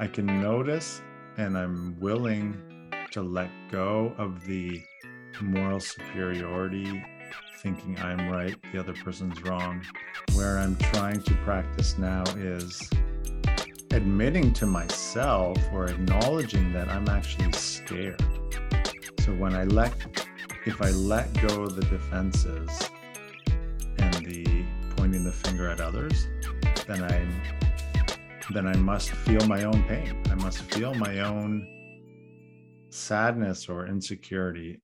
I can notice and I'm willing to let go of the moral superiority, thinking I'm right, the other person's wrong. Where I'm trying to practice now is admitting to myself or acknowledging that I'm actually scared. So when I let, if I let go of the defenses and the pointing the finger at others, then I'm, then I must feel my own pain. I must feel my own sadness or insecurity.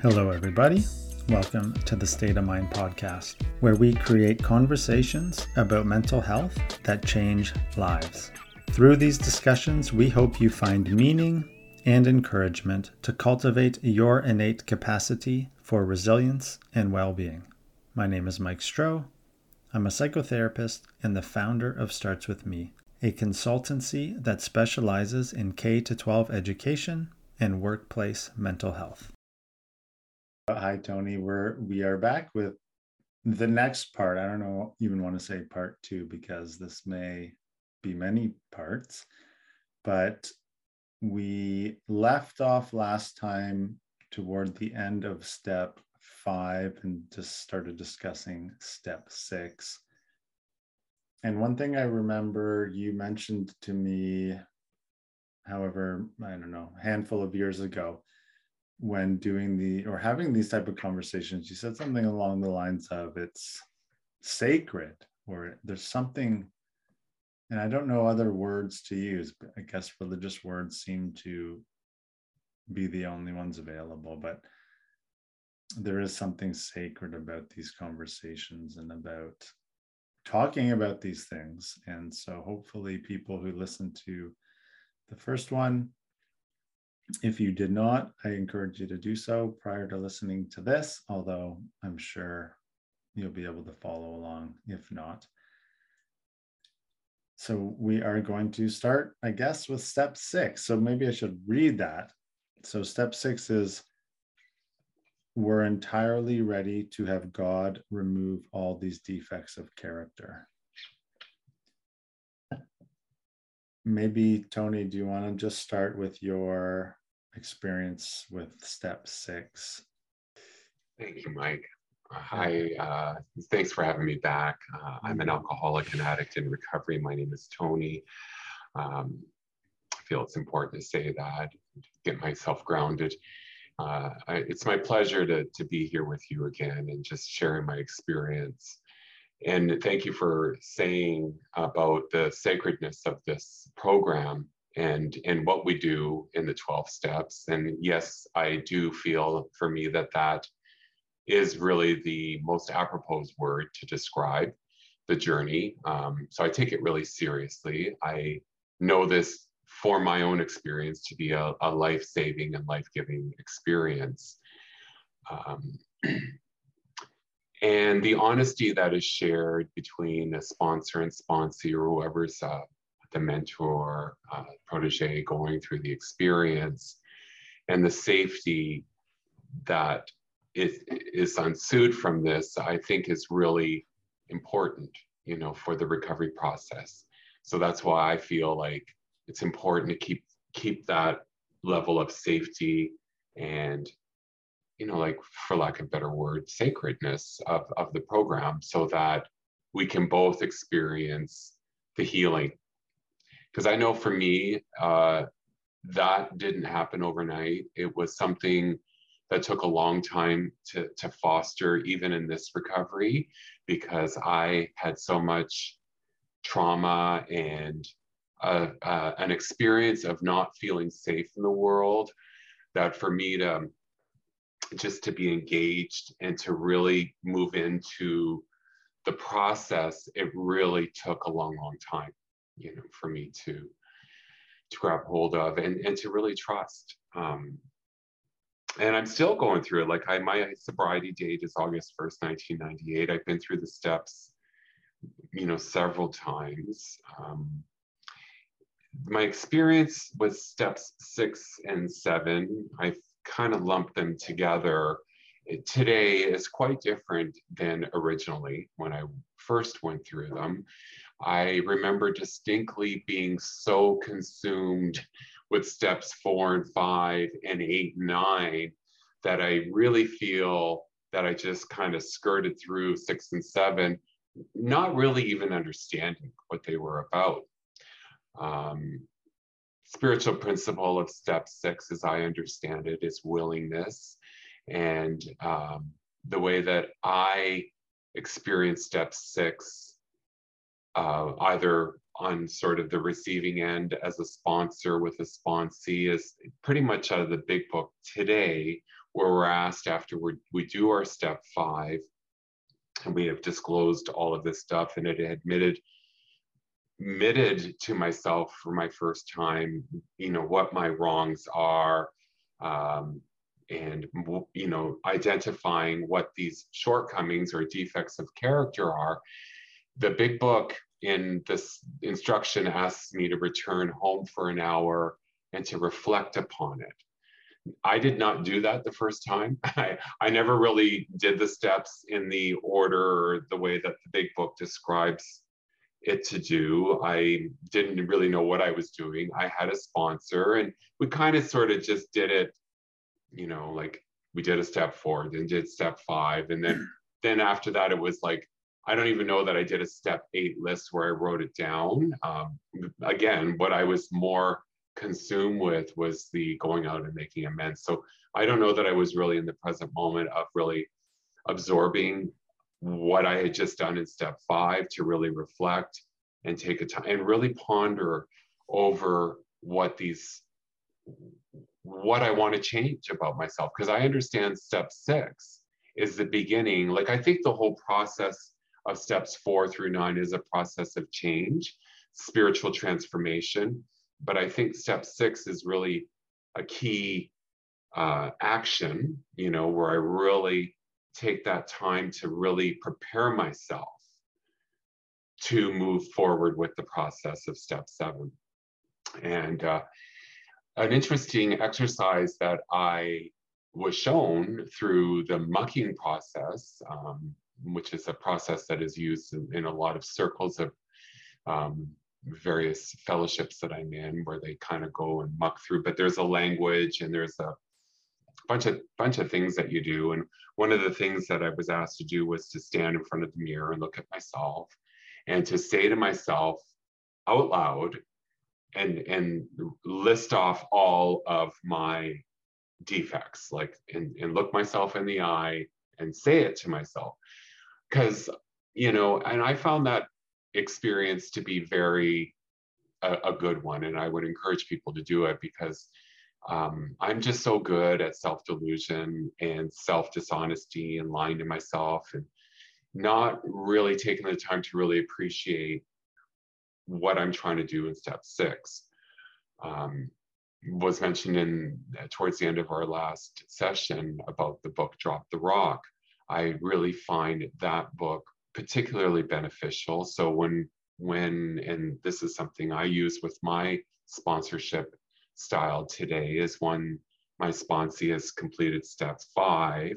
Hello, everybody. Welcome to the State of Mind podcast, where we create conversations about mental health that change lives. Through these discussions, we hope you find meaning and encouragement to cultivate your innate capacity for resilience and well being. My name is Mike Stroh. I'm a psychotherapist and the founder of Starts With Me, a consultancy that specializes in K 12 education and workplace mental health. Hi, Tony. We're we are back with the next part. I don't know even want to say part two because this may be many parts, but we left off last time toward the end of step five and just started discussing step six. And one thing I remember you mentioned to me, however, I don't know, handful of years ago, when doing the or having these type of conversations you said something along the lines of it's sacred or there's something and i don't know other words to use i guess religious words seem to be the only ones available but there is something sacred about these conversations and about talking about these things and so hopefully people who listen to the first one if you did not, I encourage you to do so prior to listening to this, although I'm sure you'll be able to follow along if not. So we are going to start, I guess, with step six. So maybe I should read that. So step six is we're entirely ready to have God remove all these defects of character. Maybe, Tony, do you want to just start with your experience with step six. Thank you, Mike. Hi, uh, thanks for having me back. Uh, I'm an mm-hmm. alcoholic and addict in recovery. My name is Tony. Um, I feel it's important to say that, get myself grounded. Uh, I, it's my pleasure to, to be here with you again and just sharing my experience. And thank you for saying about the sacredness of this program and and what we do in the 12 steps. And yes i do feel for me that that is really the most apropos word to describe the journey. Um, so i take it really seriously. I know this for my own experience to be a, a life-saving and life-giving experience um, and the honesty that is shared between a sponsor and sponsee or whoever's uh, the mentor, uh, protege going through the experience, and the safety that is, is ensued from this, I think is really important, you know, for the recovery process. So that's why I feel like it's important to keep keep that level of safety and you know like for lack of better word sacredness of, of the program so that we can both experience the healing because I know for me, uh, that didn't happen overnight. It was something that took a long time to, to foster, even in this recovery, because I had so much trauma and uh, an experience of not feeling safe in the world that for me to just to be engaged and to really move into the process, it really took a long, long time you know, for me to to grab hold of and and to really trust. Um, and I'm still going through it. Like I, my sobriety date is August 1st, 1998. I've been through the steps, you know, several times. Um, my experience with steps six and seven, I kind of lumped them together. Today is quite different than originally when I first went through them. I remember distinctly being so consumed with steps four and five and eight and nine that I really feel that I just kind of skirted through six and seven, not really even understanding what they were about. Um, spiritual principle of step six, as I understand it, is willingness. And um, the way that I experience step six, uh, either on sort of the receiving end as a sponsor with a sponsee, is pretty much out of the big book today, where we're asked after we we do our step five, and we have disclosed all of this stuff, and it admitted admitted to myself for my first time, you know, what my wrongs are, um, and you know, identifying what these shortcomings or defects of character are. The big book in this instruction asks me to return home for an hour and to reflect upon it. I did not do that the first time. I, I never really did the steps in the order or the way that the big book describes it to do. I didn't really know what I was doing. I had a sponsor and we kind of sort of just did it, you know, like we did a step four, then did step five. And then then after that, it was like, I don't even know that I did a step eight list where I wrote it down. Um, again, what I was more consumed with was the going out and making amends. So I don't know that I was really in the present moment of really absorbing what I had just done in step five to really reflect and take a time and really ponder over what these what I want to change about myself because I understand step six is the beginning. Like I think the whole process of steps four through nine is a process of change, spiritual transformation. But I think step six is really a key uh, action, you know, where I really take that time to really prepare myself to move forward with the process of step seven. And uh, an interesting exercise that I was shown through the mucking process, um, which is a process that is used in, in a lot of circles of um, various fellowships that I'm in, where they kind of go and muck through. But there's a language and there's a bunch of bunch of things that you do. And one of the things that I was asked to do was to stand in front of the mirror and look at myself and to say to myself out loud and and list off all of my defects like and, and look myself in the eye and say it to myself because you know and i found that experience to be very a, a, good one and i would encourage people to do it because um, I'm just so good at self delusion and self dishonesty and lying to myself and not really taking the time to really appreciate what I'm trying to do in step six. Um, was mentioned in uh, towards the end of our last session about the book Drop the Rock. I really find that book particularly beneficial. So when when and this is something I use with my sponsorship style today is when my sponsee has completed step five.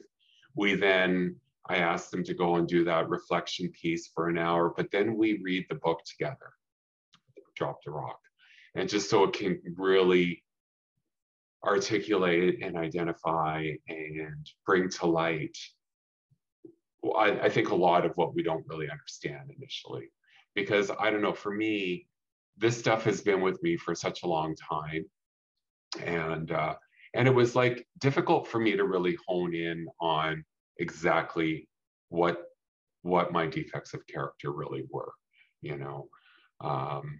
We then, I ask them to go and do that reflection piece for an hour, but then we read the book together, Drop the Rock. And just so it can really articulate and identify and bring to light, I, I think a lot of what we don't really understand initially. Because I don't know, for me, this stuff has been with me for such a long time and uh, and it was like difficult for me to really hone in on exactly what what my defects of character really were you know? Um,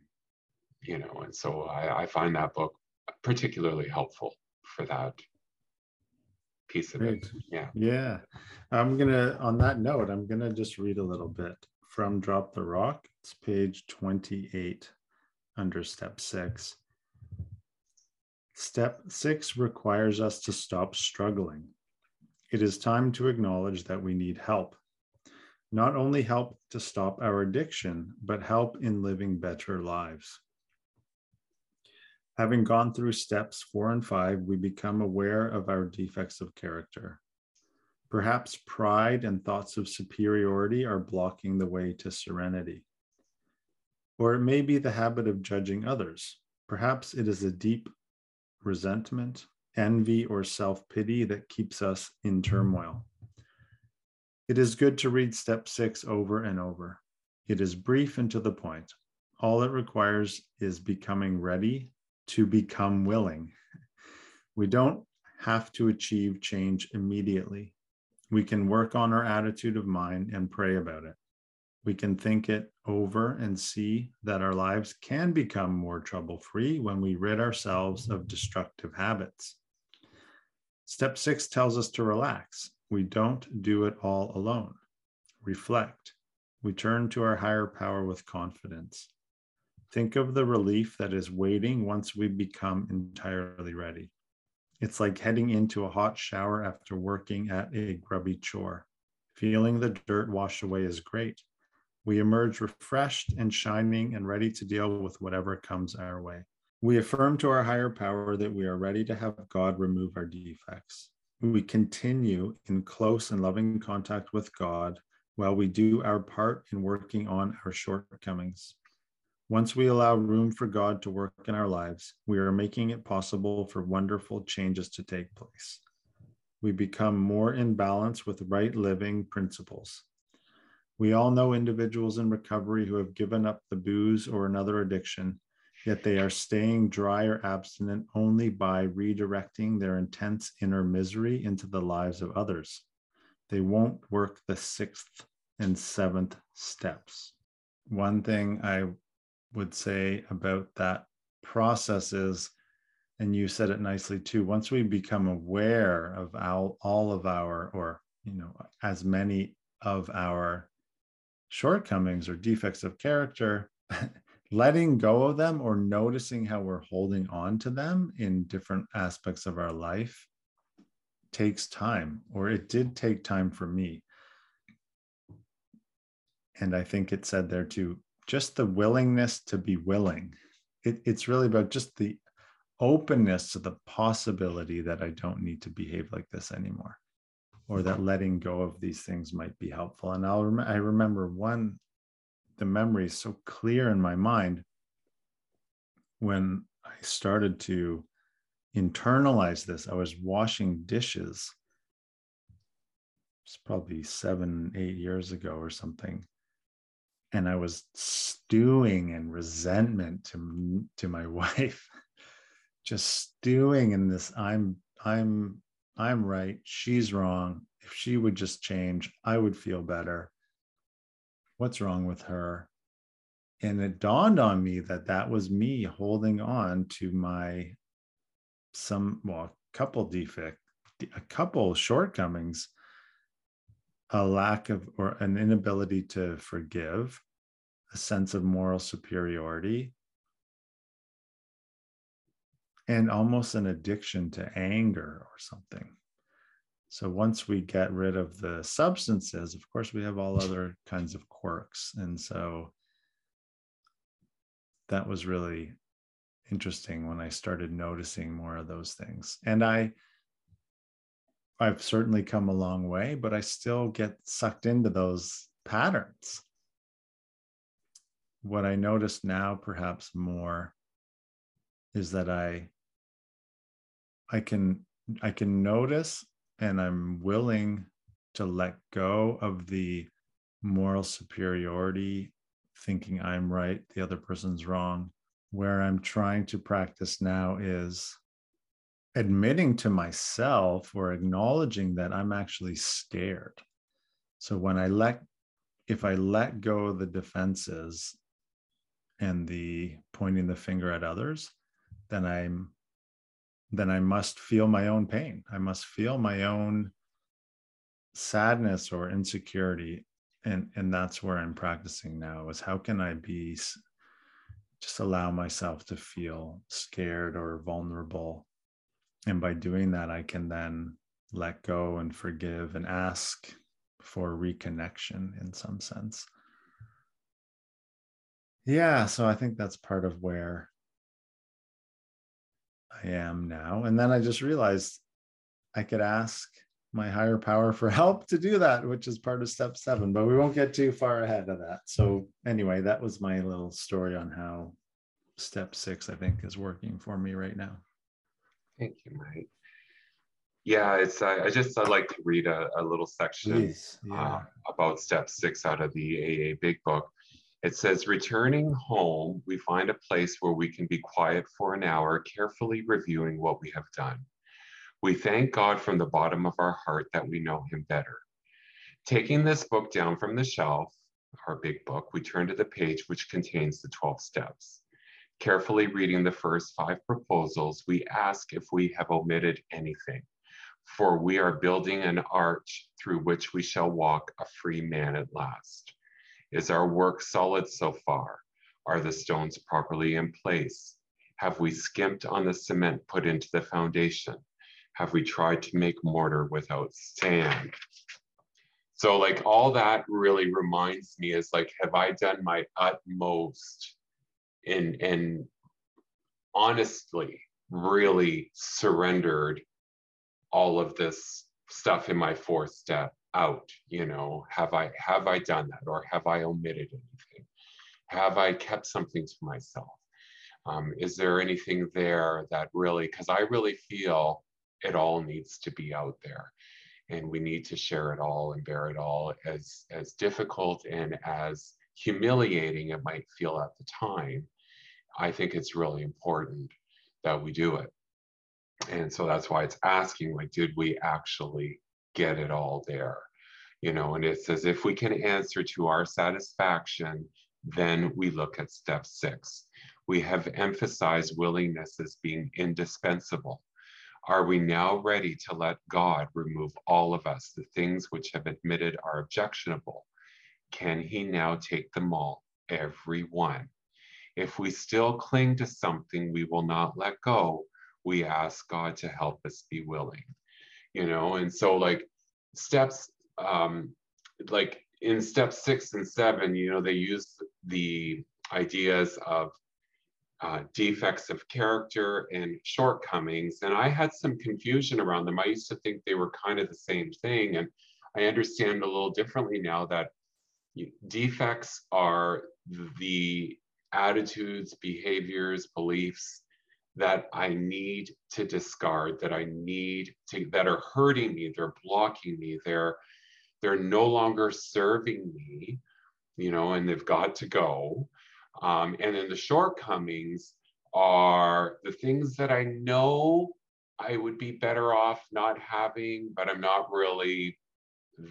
you know and so I, I find that book particularly helpful for that piece of Great. it yeah. Yeah. I'm gonna on that note i'm gonna just read a little bit. From drop the rock it's page 28 under step six Step six requires us to stop struggling. It is time to acknowledge that we need help. Not only help to stop our addiction, but help in living better lives. Having gone through steps four and five, we become aware of our defects of character. Perhaps pride and thoughts of superiority are blocking the way to serenity. Or it may be the habit of judging others. Perhaps it is a deep resentment, envy, or self pity that keeps us in turmoil. It is good to read step six over and over. It is brief and to the point. All it requires is becoming ready to become willing. We don't have to achieve change immediately. We can work on our attitude of mind and pray about it. We can think it over and see that our lives can become more trouble free when we rid ourselves of destructive habits. Step six tells us to relax. We don't do it all alone. Reflect. We turn to our higher power with confidence. Think of the relief that is waiting once we become entirely ready. It's like heading into a hot shower after working at a grubby chore. Feeling the dirt wash away is great. We emerge refreshed and shining and ready to deal with whatever comes our way. We affirm to our higher power that we are ready to have God remove our defects. We continue in close and loving contact with God while we do our part in working on our shortcomings. Once we allow room for God to work in our lives, we are making it possible for wonderful changes to take place. We become more in balance with right living principles. We all know individuals in recovery who have given up the booze or another addiction, yet they are staying dry or abstinent only by redirecting their intense inner misery into the lives of others. They won't work the sixth and seventh steps. One thing I would say about that process is, and you said it nicely too, once we become aware of all, all of our, or, you know, as many of our shortcomings or defects of character, letting go of them or noticing how we're holding on to them in different aspects of our life takes time, or it did take time for me. And I think it said there too, just the willingness to be willing. It, it's really about just the openness to the possibility that I don't need to behave like this anymore or that mm-hmm. letting go of these things might be helpful. And I'll rem- I remember one, the memory is so clear in my mind when I started to internalize this. I was washing dishes. It's probably seven, eight years ago or something. And I was stewing in resentment to, to my wife, just stewing in this I'm I'm I'm right. She's wrong. If she would just change, I would feel better. What's wrong with her? And it dawned on me that that was me holding on to my some, well, a couple defect, a couple shortcomings, a lack of or an inability to forgive, a sense of moral superiority, and almost an addiction to anger or something. So once we get rid of the substances, of course, we have all other kinds of quirks. And so that was really interesting when I started noticing more of those things. And I, I've certainly come a long way, but I still get sucked into those patterns. What I notice now, perhaps more, is that I I can I can notice and I'm willing to let go of the moral superiority, thinking I'm right, the other person's wrong. Where I'm trying to practice now is admitting to myself or acknowledging that I'm actually scared. So when I let, if I let go the defenses and the pointing the finger at others, then I'm then I must feel my own pain. I must feel my own sadness or insecurity. And, and that's where I'm practicing now is how can I be just allow myself to feel scared or vulnerable. And by doing that, I can then let go and forgive and ask for reconnection in some sense. Yeah, so I think that's part of where I am now. And then I just realized I could ask my higher power for help to do that, which is part of step seven, but we won't get too far ahead of that. So, anyway, that was my little story on how step six, I think, is working for me right now. Thank you, Mike. Yeah, it's I, I just I'd like to read a, a little section yeah. uh, about step six out of the AA Big Book. It says, returning home, we find a place where we can be quiet for an hour, carefully reviewing what we have done. We thank God from the bottom of our heart that we know Him better. Taking this book down from the shelf, our big book, we turn to the page which contains the 12 steps. Carefully reading the first five proposals, we ask if we have omitted anything, for we are building an arch through which we shall walk a free man at last. Is our work solid so far? Are the stones properly in place? Have we skimped on the cement put into the foundation? Have we tried to make mortar without sand? So like all that really reminds me is like, have I done my utmost and and honestly really surrendered all of this stuff in my fourth step out you know have i have i done that or have i omitted anything have i kept something to myself um, is there anything there that really because i really feel it all needs to be out there and we need to share it all and bear it all as as difficult and as humiliating it might feel at the time I think it's really important that we do it. And so that's why it's asking, like, did we actually get it all there? You know, and it says if we can answer to our satisfaction, then we look at step six. We have emphasized willingness as being indispensable. Are we now ready to let God remove all of us, the things which have admitted are objectionable? Can He now take them all, every one? If we still cling to something we will not let go, we ask God to help us be willing. You know, and so like steps, um, like in step six and seven, you know, they use the ideas of uh, defects of character and shortcomings. And I had some confusion around them. I used to think they were kind of the same thing. And I understand a little differently now that defects are the attitudes, behaviors, beliefs that I need to discard, that I need to, that are hurting me, they're blocking me, they're, they're no longer serving me, you know, and they've got to go. Um, and then the shortcomings are the things that I know I would be better off not having, but I'm not really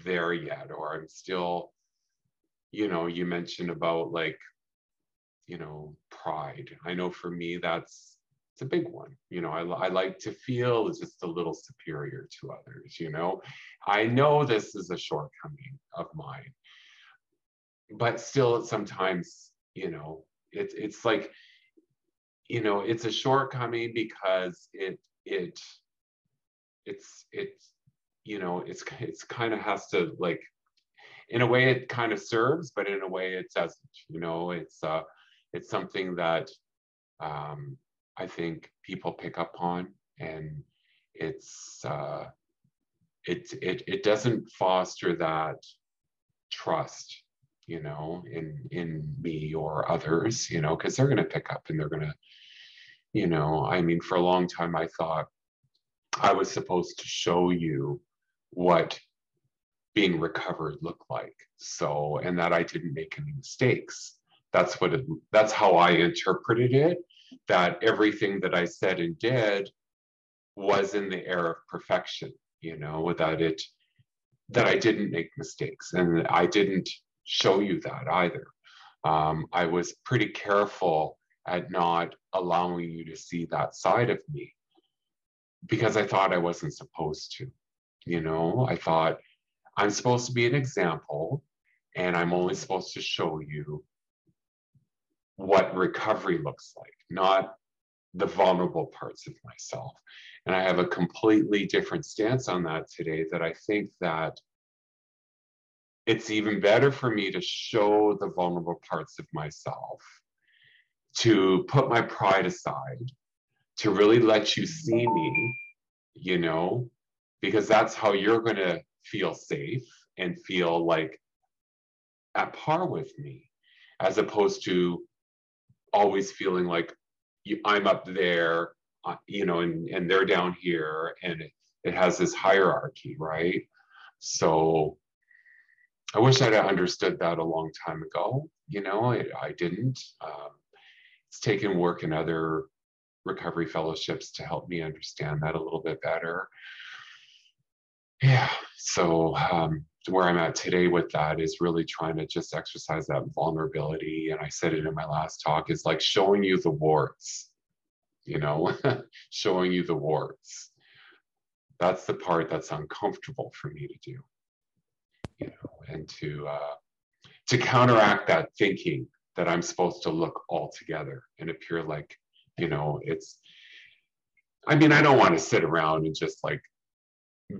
there yet, or I'm still, you know, you mentioned about like you know, pride. I know for me, that's it's a big one. You know, I, I like to feel just a little superior to others. You know, I know this is a shortcoming of mine, but still, sometimes, you know, it's it's like, you know, it's a shortcoming because it it it's it's you know it's it's kind of has to like in a way it kind of serves but in a way it doesn't you know it's uh it's something that um, I think people pick up on, and it's uh, it it it doesn't foster that trust, you know, in in me or others, you know, because they're going to pick up and they're going to, you know, I mean, for a long time I thought I was supposed to show you what being recovered looked like, so and that I didn't make any mistakes that's what it, that's how I interpreted it. That everything that I said and did was in the air of perfection, you know, without it, that I didn't make mistakes. And I didn't show you that either. Um, I was pretty careful at not allowing you to see that side of me because I thought I wasn't supposed to. You know, I thought I'm supposed to be an example and I'm only supposed to show you what recovery looks like, not the vulnerable parts of myself. And I have a completely different stance on that today that I think that it's even better for me to show the vulnerable parts of myself, to put my pride aside, to really let you see me, you know, because that's how you're going to feel safe and feel like at par with me, as opposed to always feeling like I'm up there, uh, you know, and, and they're down here, and it, it has this hierarchy, right? So I wish I'd understood that a long time ago. You know, I, I didn't. Um, it's taken work in other recovery fellowships to help me understand that a little bit better. Yeah, so um, where I'm at today with that is really trying to just exercise that vulnerability. And I said it in my last talk is like showing you the warts, you know, showing you the warts. That's the part that's uncomfortable for me to do, you know, and to uh, to counteract that thinking that I'm supposed to look all together and appear like, you know, it's. I mean, I don't want to sit around and just like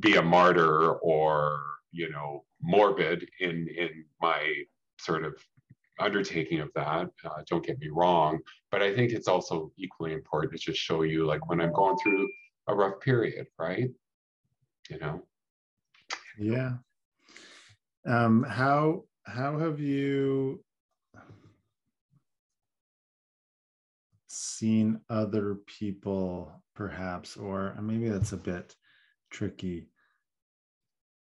be a martyr or you know morbid in in my sort of undertaking of that uh, don't get me wrong but i think it's also equally important to just show you like when i'm going through a rough period right? You know? Yeah. Um how how have you seen other people perhaps? Or maybe that's a bit tricky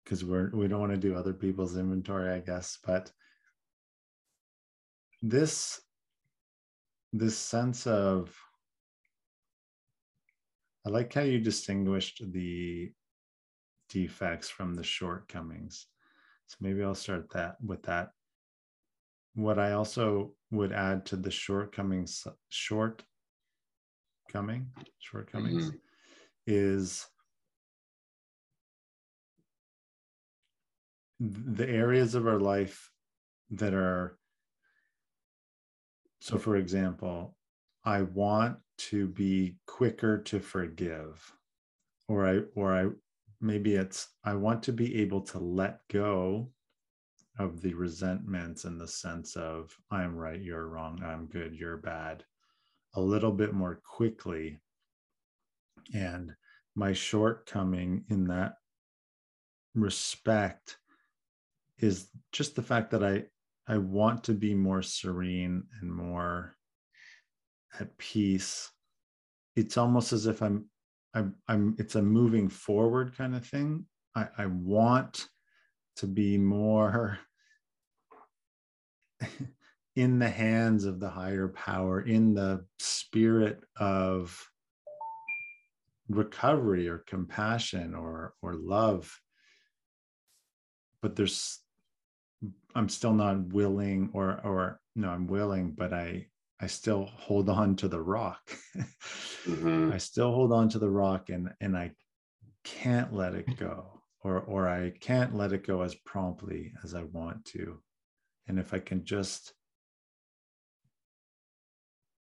because we're we don't want to do other people's inventory, I guess. But this this sense of I like how you distinguished the defects from the shortcomings. So maybe I'll start that with that. What I also would add to the shortcomings, shortcoming, shortcomings, mm-hmm. is the areas of our life that are so for example i want to be quicker to forgive or i or i maybe it's i want to be able to let go of the resentments in the sense of i'm right you're wrong i'm good you're bad a little bit more quickly. And my shortcoming in that respect is just the fact that I I want to be more serene and more at peace. It's almost as if I'm I'm I'm it's a moving forward kind of thing. I, I want to be more in the hands of the higher power, in the spirit of recovery or compassion or or love but there's I'm still not willing or or no, I'm willing, but I I still hold on to the rock. mm-hmm. I still hold on to the rock and and I can't let it go or or I can't let it go as promptly as I want to. And if I can just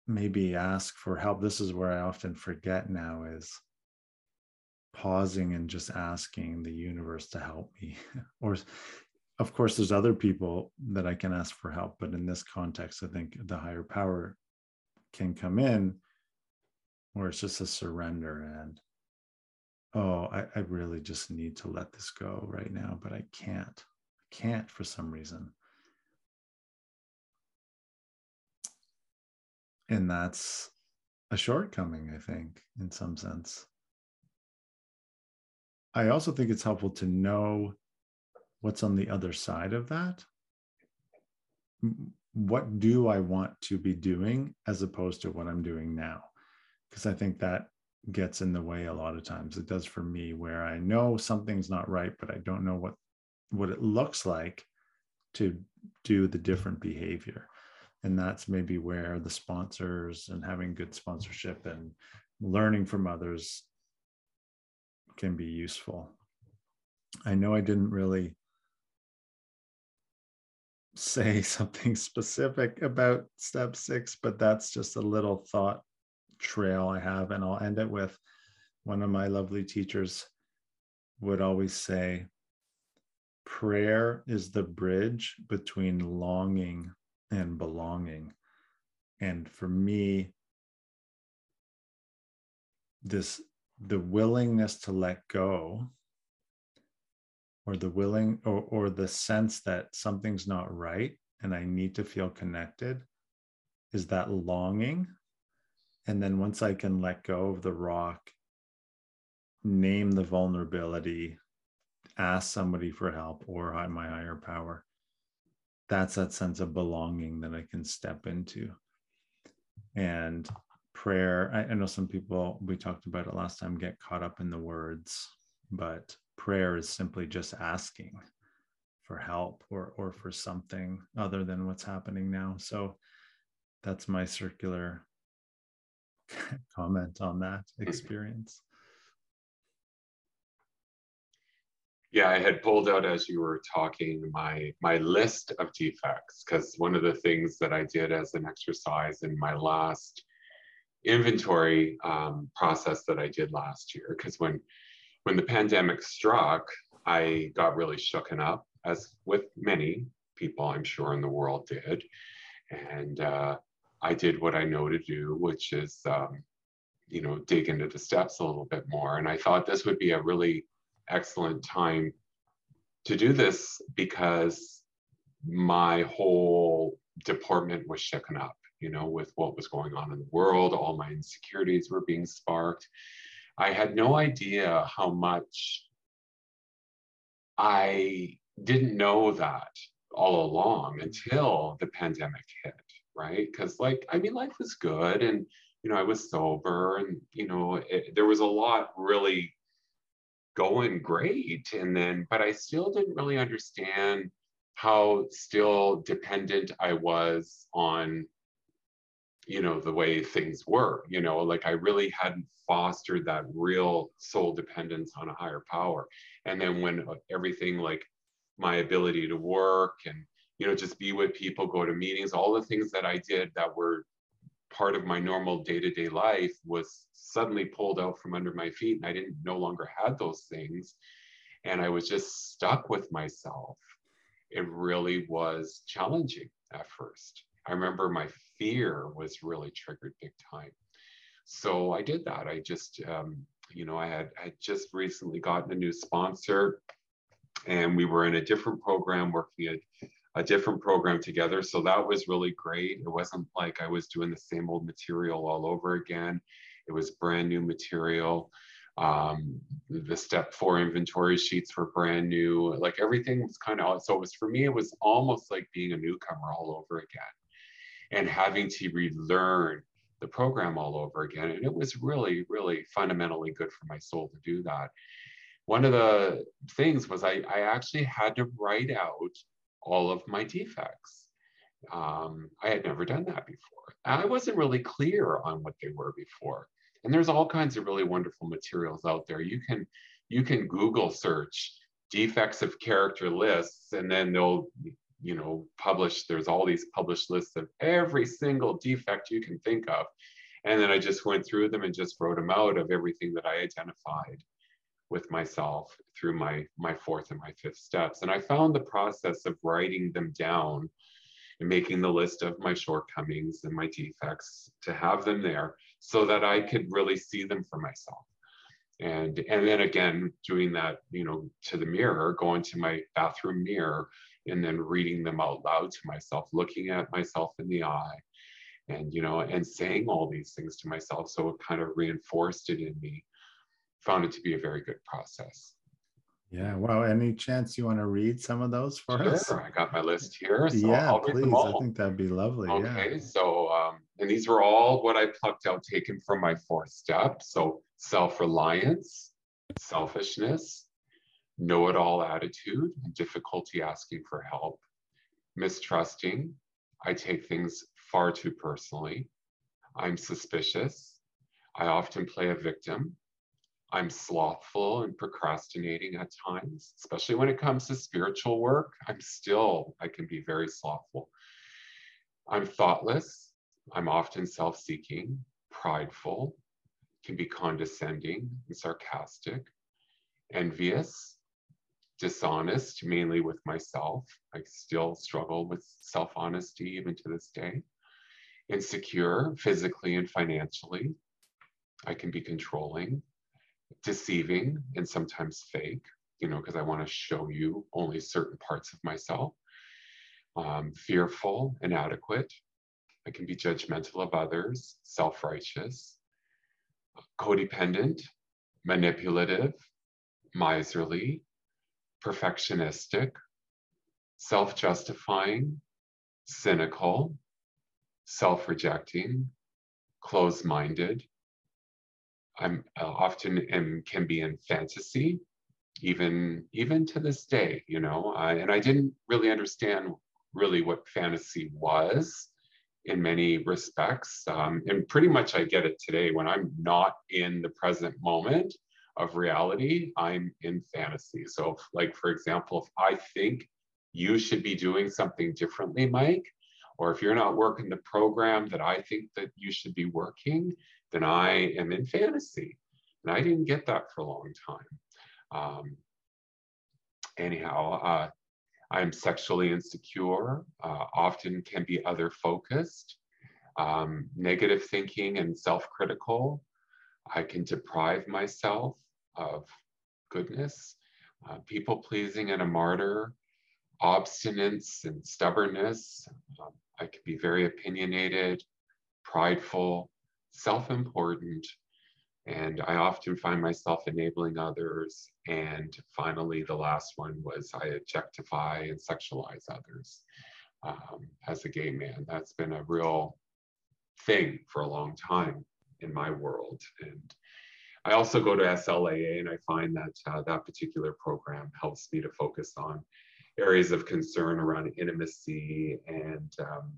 maybe ask for help, this is where I often forget now is pausing and just asking the universe to help me or of course there's other people that i can ask for help but in this context i think the higher power can come in where it's just a surrender and oh I, I really just need to let this go right now but i can't i can't for some reason. And that's a shortcoming i think in some sense. I also think it's helpful to know what's on the other side of that? What do i want to be doing as opposed to what i'm doing now? Because i think that gets in the way a lot of times. It does for me where i know something's not right but i don't know what what it looks like to do the different behavior. And that's maybe where the sponsors and having good sponsorship and learning from others can be useful. I know i didn't really say something specific about step six, but that's just a little thought trail I have. And I'll end it with one of my lovely teachers would always say, prayer is the bridge between longing and belonging. And for me, this the willingness to let go or the willing or, or the sense that something's not right and I need to feel connected is that longing. And then once I can let go of the rock, name the vulnerability, ask somebody for help or my higher power, that's that sense of belonging that I can step into. And prayer, I, I know some people, we talked about it last time, get caught up in the words, but prayer is simply just asking for help or or for something other than what's happening now so that's my circular comment on that mm-hmm. experience yeah i had pulled out as you were talking my my list of defects because one of the things that i did as an exercise in my last inventory um, process that i did last year because when when the pandemic struck i got really shooken up as with many people, I'm sure, in the world did. And uh, I did what I know to do, which is, um, you know, dig into the steps a little bit more. And I thought this would be a really excellent time to do this because my whole department was shaken up, you know, with what was going on in the world. All my insecurities were being sparked. I had no idea how much I didn't know that all along until the pandemic hit, right? Because, like, I mean, life was good and, you know, I was sober and, you know, it, there was a lot really going great. And then, but I still didn't really understand how still dependent I was on, you know, the way things were, you know, like I really hadn't fostered that real soul dependence on a higher power. And then when uh, everything like my ability to work and you know just be with people go to meetings all the things that i did that were part of my normal day-to-day life was suddenly pulled out from under my feet and i didn't no longer had those things. And i was just stuck with myself. It really was challenging at first i remember my fear was really triggered big time so i did that i just um, you know i had i just recently gotten a new sponsor and we were in a different program working a, a different program together. So that was really great. It wasn't like I was doing the same old material all over again. It was brand new material. Um, the step four inventory sheets were brand new. Like everything was kind of, so it was for me, it was almost like being a newcomer all over again and having to relearn the program all over again. And it was really, really fundamentally good for my soul to do that one of the things was I, I actually had to write out all of my defects. Um, I had never done that before. I wasn't really clear on what they were before. And there's all kinds of really wonderful materials out there. You can you can Google search defects of character lists, and then they'll you know published, There's all these published lists of every single defect you can think of. And then I just went through them and just wrote them out of everything that I identified with myself through my my fourth and my fifth steps and i found the process of writing them down and making the list of my shortcomings and my defects to have them there so that i could really see them for myself and and then again doing that you know to the mirror going to my bathroom mirror and then reading them out loud to myself looking at myself in the eye and you know and saying all these things to myself so it kind of reinforced it in me found it to be a very good process. Yeah. Well, any chance you want to read some of those for sure. us? I got my list here. So yeah, please. I think that'd be lovely. Okay. Yeah. So, um, and these were all what I plucked out, taken from my fourth step. So, self reliance, selfishness, know it all attitude, and difficulty asking for help, mistrusting. I take things far too personally. I'm suspicious. I often play a victim. I'm slothful and procrastinating at times, especially when it comes to spiritual work. I'm still, I can be very slothful. I'm thoughtless. I'm often self seeking, prideful, can be condescending and sarcastic, envious, dishonest, mainly with myself. I still struggle with self honesty even to this day. Insecure, physically and financially. I can be controlling, deceiving and sometimes fake, you know, because I want to show you only certain parts of myself. Um, fearful, inadequate. I can be judgmental of others, self righteous, codependent, manipulative, miserly, perfectionistic, self justifying, cynical, self rejecting, closed minded. I'm uh, often am, can be in fantasy, even even to this day, you know. I, and I didn't really understand really what fantasy was in many respects. Um, and pretty much I get it today when I'm not in the present moment of reality, I'm in fantasy. So, like, for example, if I think you should be doing something differently, Mike, or if you're not working the program that I think that you should be working, then I am in fantasy. And I didn't get that for a long time. Um, anyhow, uh, I'm sexually insecure, uh, often can be other focused, um, negative thinking and self critical. I can deprive myself of goodness, uh, people pleasing and a martyr, obstinance and stubbornness. Um, I can be very opinionated, prideful, self important, and I often find myself enabling others. And finally, the last one was I objectify and sexualize others um, as a gay man. That's been a real thing for a long time in my world. And I also go to SLAA, and I find that uh, that particular program helps me to focus on areas of concern around intimacy and um,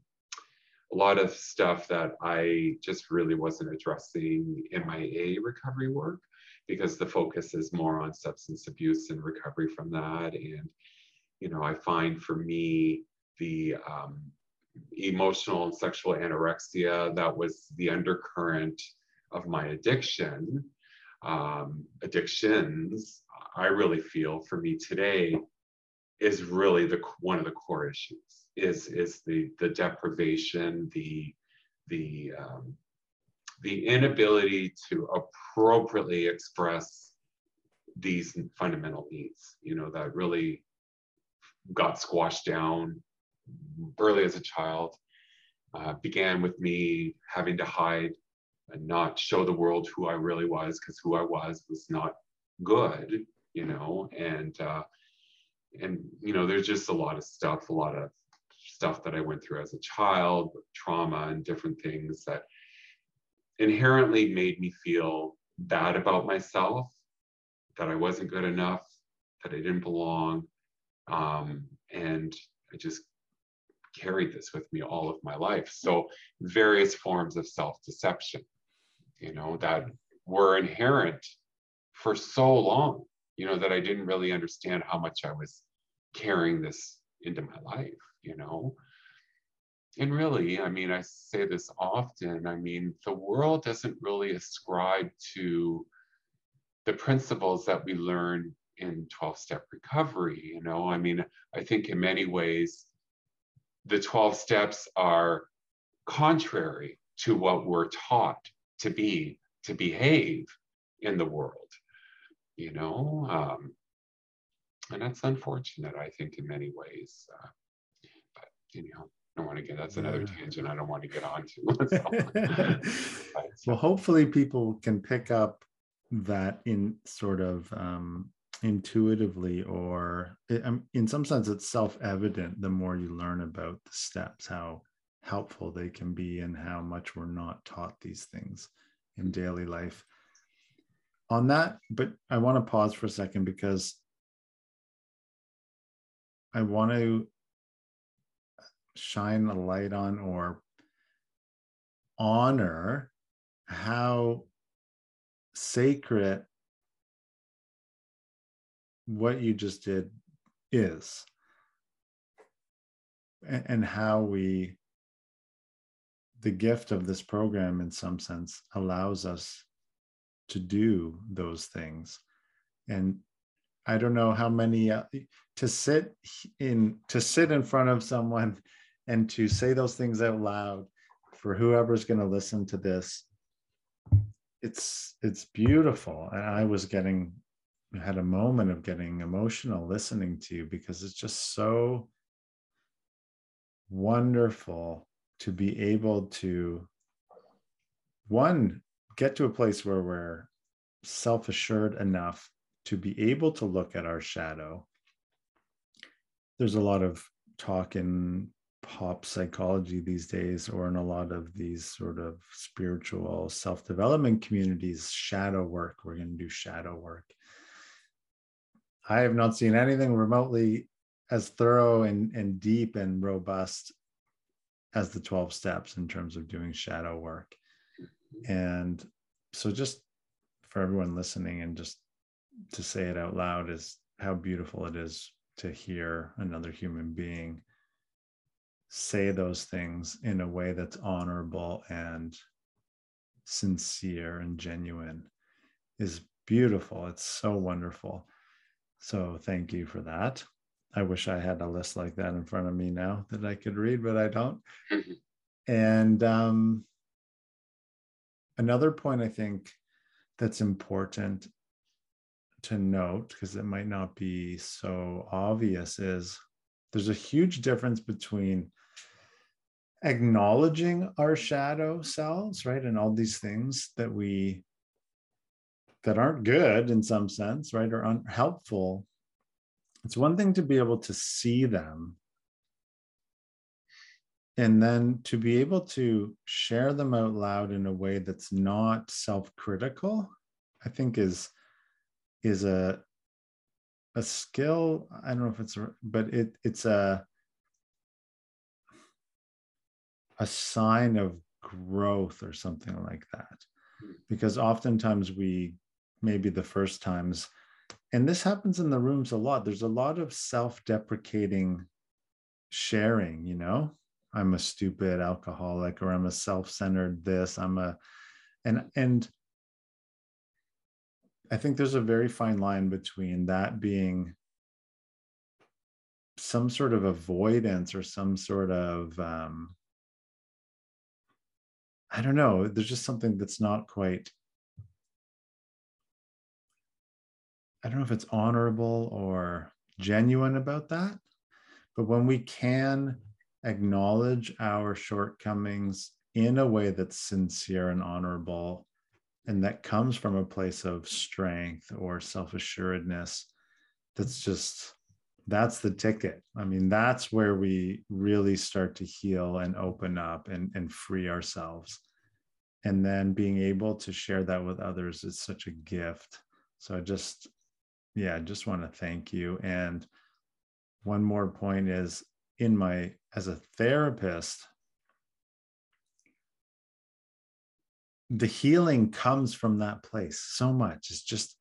a lot of stuff that I just really wasn't addressing in my A recovery work because the focus is more on substance abuse and recovery from that. And, you know, I find for me, the um, emotional and sexual anorexia that was the undercurrent of my addiction, um, addictions, I really feel for me today is really the one of the core issues is is the the deprivation the the um, the inability to appropriately express these fundamental needs you know that really got squashed down early as a child uh, began with me having to hide and not show the world who i really was because who i was was not good you know? And uh, and you know there's just a lot of stuff a lot of stuff that i went through as a child trauma and different things that inherently made me feel bad about myself that i wasn't good enough that i didn't belong um, and i just carried this with me all of my life. So various forms of self-deception you know that were inherent for so long you know, that I didn't really understand how much I was carrying this into my life, you know. And really, I mean, I say this often, I mean, the world doesn't really ascribe to the principles that we learn in 12 step recovery, you know. I mean, I think in many ways, the 12 steps are contrary to what we're taught to be, to behave in the world you know um, and that's unfortunate i think in many ways uh, but you know I don't want to get that's another yeah. tangent I don't want to get onto. but, well, hopefully people can pick up that in sort of um, intuitively, or it, um, in some sense, it's self-evident. The more you learn about the steps, how helpful they can be, and how much we're not taught these things in daily life. On that, but I want to pause for a second because I want to shine a light on or honor how sacred what you just did is and how we the gift of this program in some sense allows us to do those things. And i don't know how many uh, to sit in to sit in front of someone and to say those things out loud for whoever's going to listen to this it's it's beautiful. And i was getting had a moment of getting emotional listening to you because it's just so wonderful to be able to one get to a place where we're self-assured enough to be able to look at our shadow. There's a lot of talk in pop psychology these days or in a lot of these sort of spiritual self-development communities shadow work. We're going to do shadow work. I have not seen anything remotely as thorough and, and deep and robust as the 12 steps in terms of doing shadow work and so just for everyone listening and just to say it out loud is how beautiful it is to hear another human being say those things in a way that's honorable and sincere and genuine is beautiful. It's so wonderful. So thank you for that. I wish I had a list like that in front of me now that I could read, but I don't. Mm-hmm. And um, another point I think that's important to note, because it might not be so obvious, is there's a huge difference between acknowledging our shadow selves, right? And all these things that we that aren't good in some sense, right, or unhelpful. It's one thing to be able to see them and then to be able to share them out loud in a way that's not self-critical i think is is a a skill i don't know if it's but it it's a a sign of growth or something like that hmm. because oftentimes we maybe the first times and this happens in the rooms a lot there's a lot of self-deprecating sharing you know i'm a stupid alcoholic or i'm a self-centered this i'm a and and i think there's a very fine line between that being some sort of avoidance or some sort of um, I don't know. There's just something that's not quite. I don't know if it's honorable or genuine about that. But when we can acknowledge our shortcomings in a way that's sincere and honorable, and that comes from a place of strength or self assuredness, that's just that's the ticket. I mean, that's where we really start to heal and open up and, and free ourselves. And then being able to share that with others is such a gift. So I just, yeah, I just want to thank you. And one more point is in my, as a therapist, the healing comes from that place so much. It's just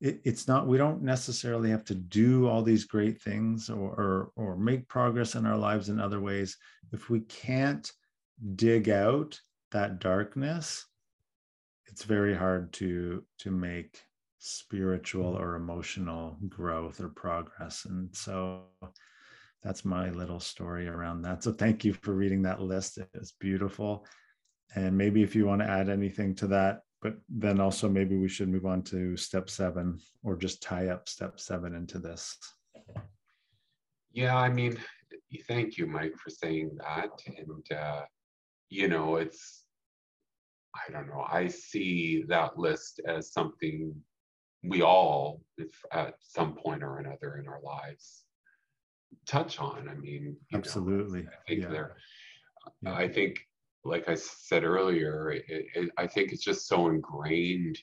it, it's not we don't necessarily have to do all these great things or, or or make progress in our lives in other ways if we can't dig out that darkness it's very hard to to make spiritual or emotional growth or progress and so that's my little story around that so thank you for reading that list it's beautiful and maybe if you want to add anything to that but then also maybe we should move on to step seven or just tie up step seven into this. Yeah, I mean, thank you, Mike, for saying that. And, uh, you know, it's, I don't know, I see that list as something we all, if at some point or another in our lives, touch on. I mean, absolutely. Know, I think yeah. there, yeah. I think like I said earlier, it, it, I think it's just so ingrained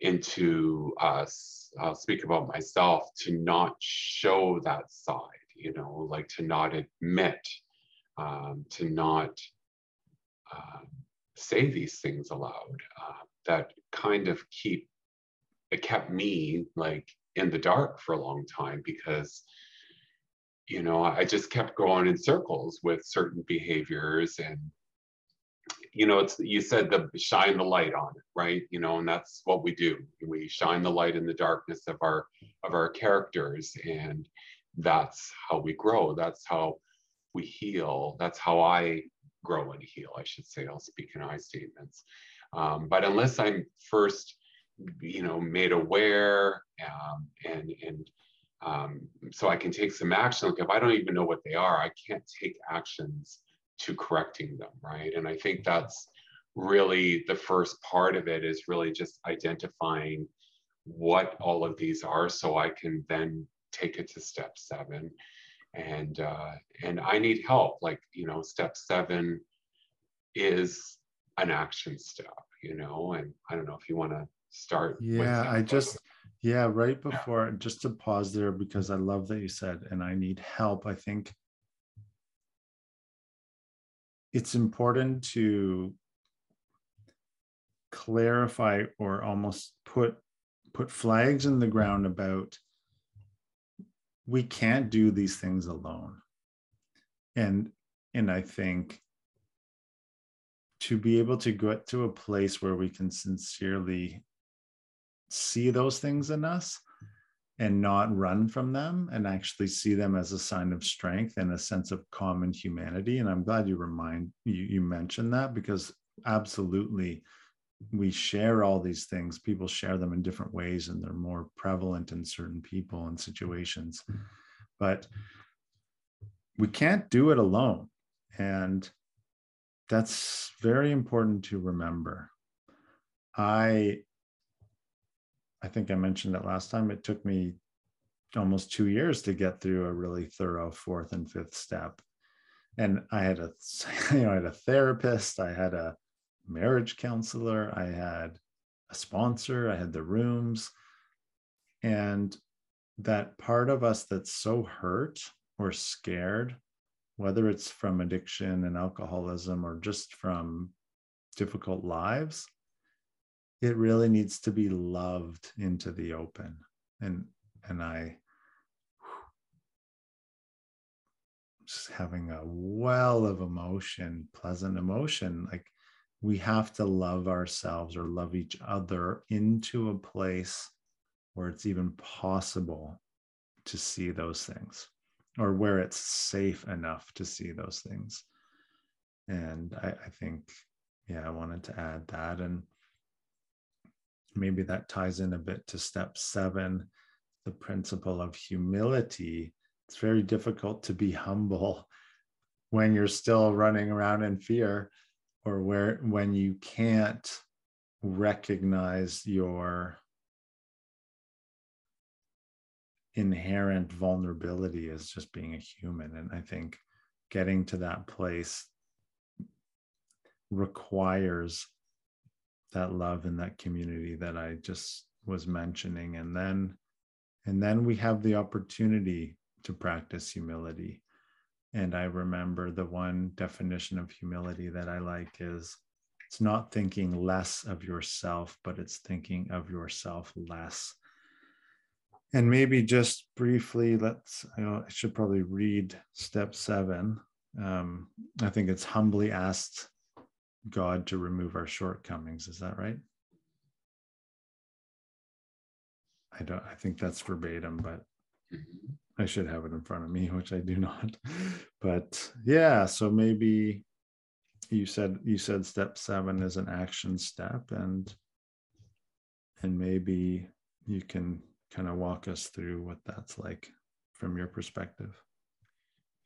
into us. I'll speak about myself to not show that side, you know, like to not admit, um, to not uh, say these things aloud. Uh, that kind of keep it kept me like in the dark for a long time because you know i just kept going in circles with certain behaviors and you know, it's you said the shine the light on it, right? You know, and that's what we do. We shine the light in the darkness of our of our characters, and that's how we grow. That's how we heal. That's how I grow and heal. I should say. I'll speak in I statements. Um, but unless I'm first you know made aware um, and and um, so I can take some action. Like if I don't even know what they are, I can't take actions to correcting them, right? And I think that's really the first part of it is really just identifying what all of these are so I can then take it to step seven. And uh, and I need help. Like, you know, step seven is an action step, you know, and I don't know if you want to start. Yeah, I just yeah, right before just to pause there because I love that you said, and I need help. I think it's important to clarify or almost put put flags in the ground about we can't do these things alone and and i think to be able to get to a place where we can sincerely see those things in us and not run from them and actually see them as a sign of strength and a sense of common humanity. And i'm glad you remind you, you mentioned that because absolutely we share all these things. People share them in different ways and they're more prevalent in certain people and situations. But we can't do it alone. And that's very important to remember. I I think I mentioned it last time. It took me almost two years to get through a really thorough fourth and fifth step. And I had a, you know, I had a therapist, I had a marriage counselor, I had a sponsor, I had the rooms. And that part of us that's so hurt or scared, whether it's from addiction and alcoholism or just from difficult lives, it really needs to be loved into the open. And and i just having a well of emotion pleasant emotion like we have to love ourselves or love each other into a place where it's even possible to see those things or where it's safe enough to see those things. And i, I think yeah i wanted to add that. And maybe that ties in a bit to step seven, the principle of humility. It's very difficult to be humble when you're still running around in fear or where when you can't recognize your inherent vulnerability as just being a human and i think getting to that place requires that love and that community that I just was mentioning. And then and then we have the opportunity to practice humility. And I remember the one definition of humility that I like is it's not thinking less of yourself, but it's thinking of yourself less. And maybe just briefly, let's, know, I should probably read step seven. Um, I think it's humbly asked God to remove our shortcomings. Is that right? I don't, I think that's verbatim, but mm-hmm. I should have it in front of me, which I do not. But yeah, so maybe you said you said step seven is an action step and and maybe you can kind of walk us through what that's like from your perspective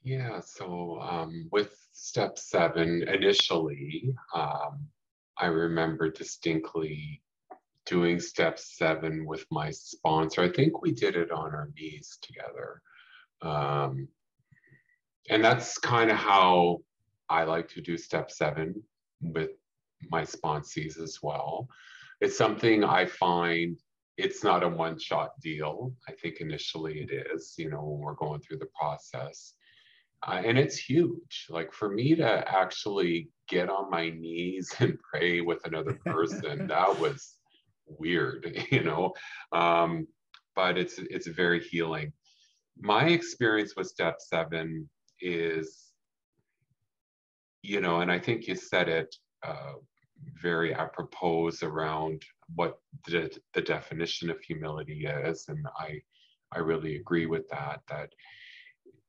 yeah, so um, with step seven, initially, um, I remember distinctly doing step seven with my sponsor. I think we did it on our knees together. Um, and that's kind of how I like to do step seven with my sponsees as well. It's something I find it's not a one shot deal. I think initially it is, you know, when we're going through the process. Uh, and it's huge. Like for me to actually get on my knees and pray with another person, that was weird, you know. Um, but it's it's very healing. My experience with step seven is, you know, and I think you said it uh, very apropos around what the, the definition of humility is, and I I really agree with that. That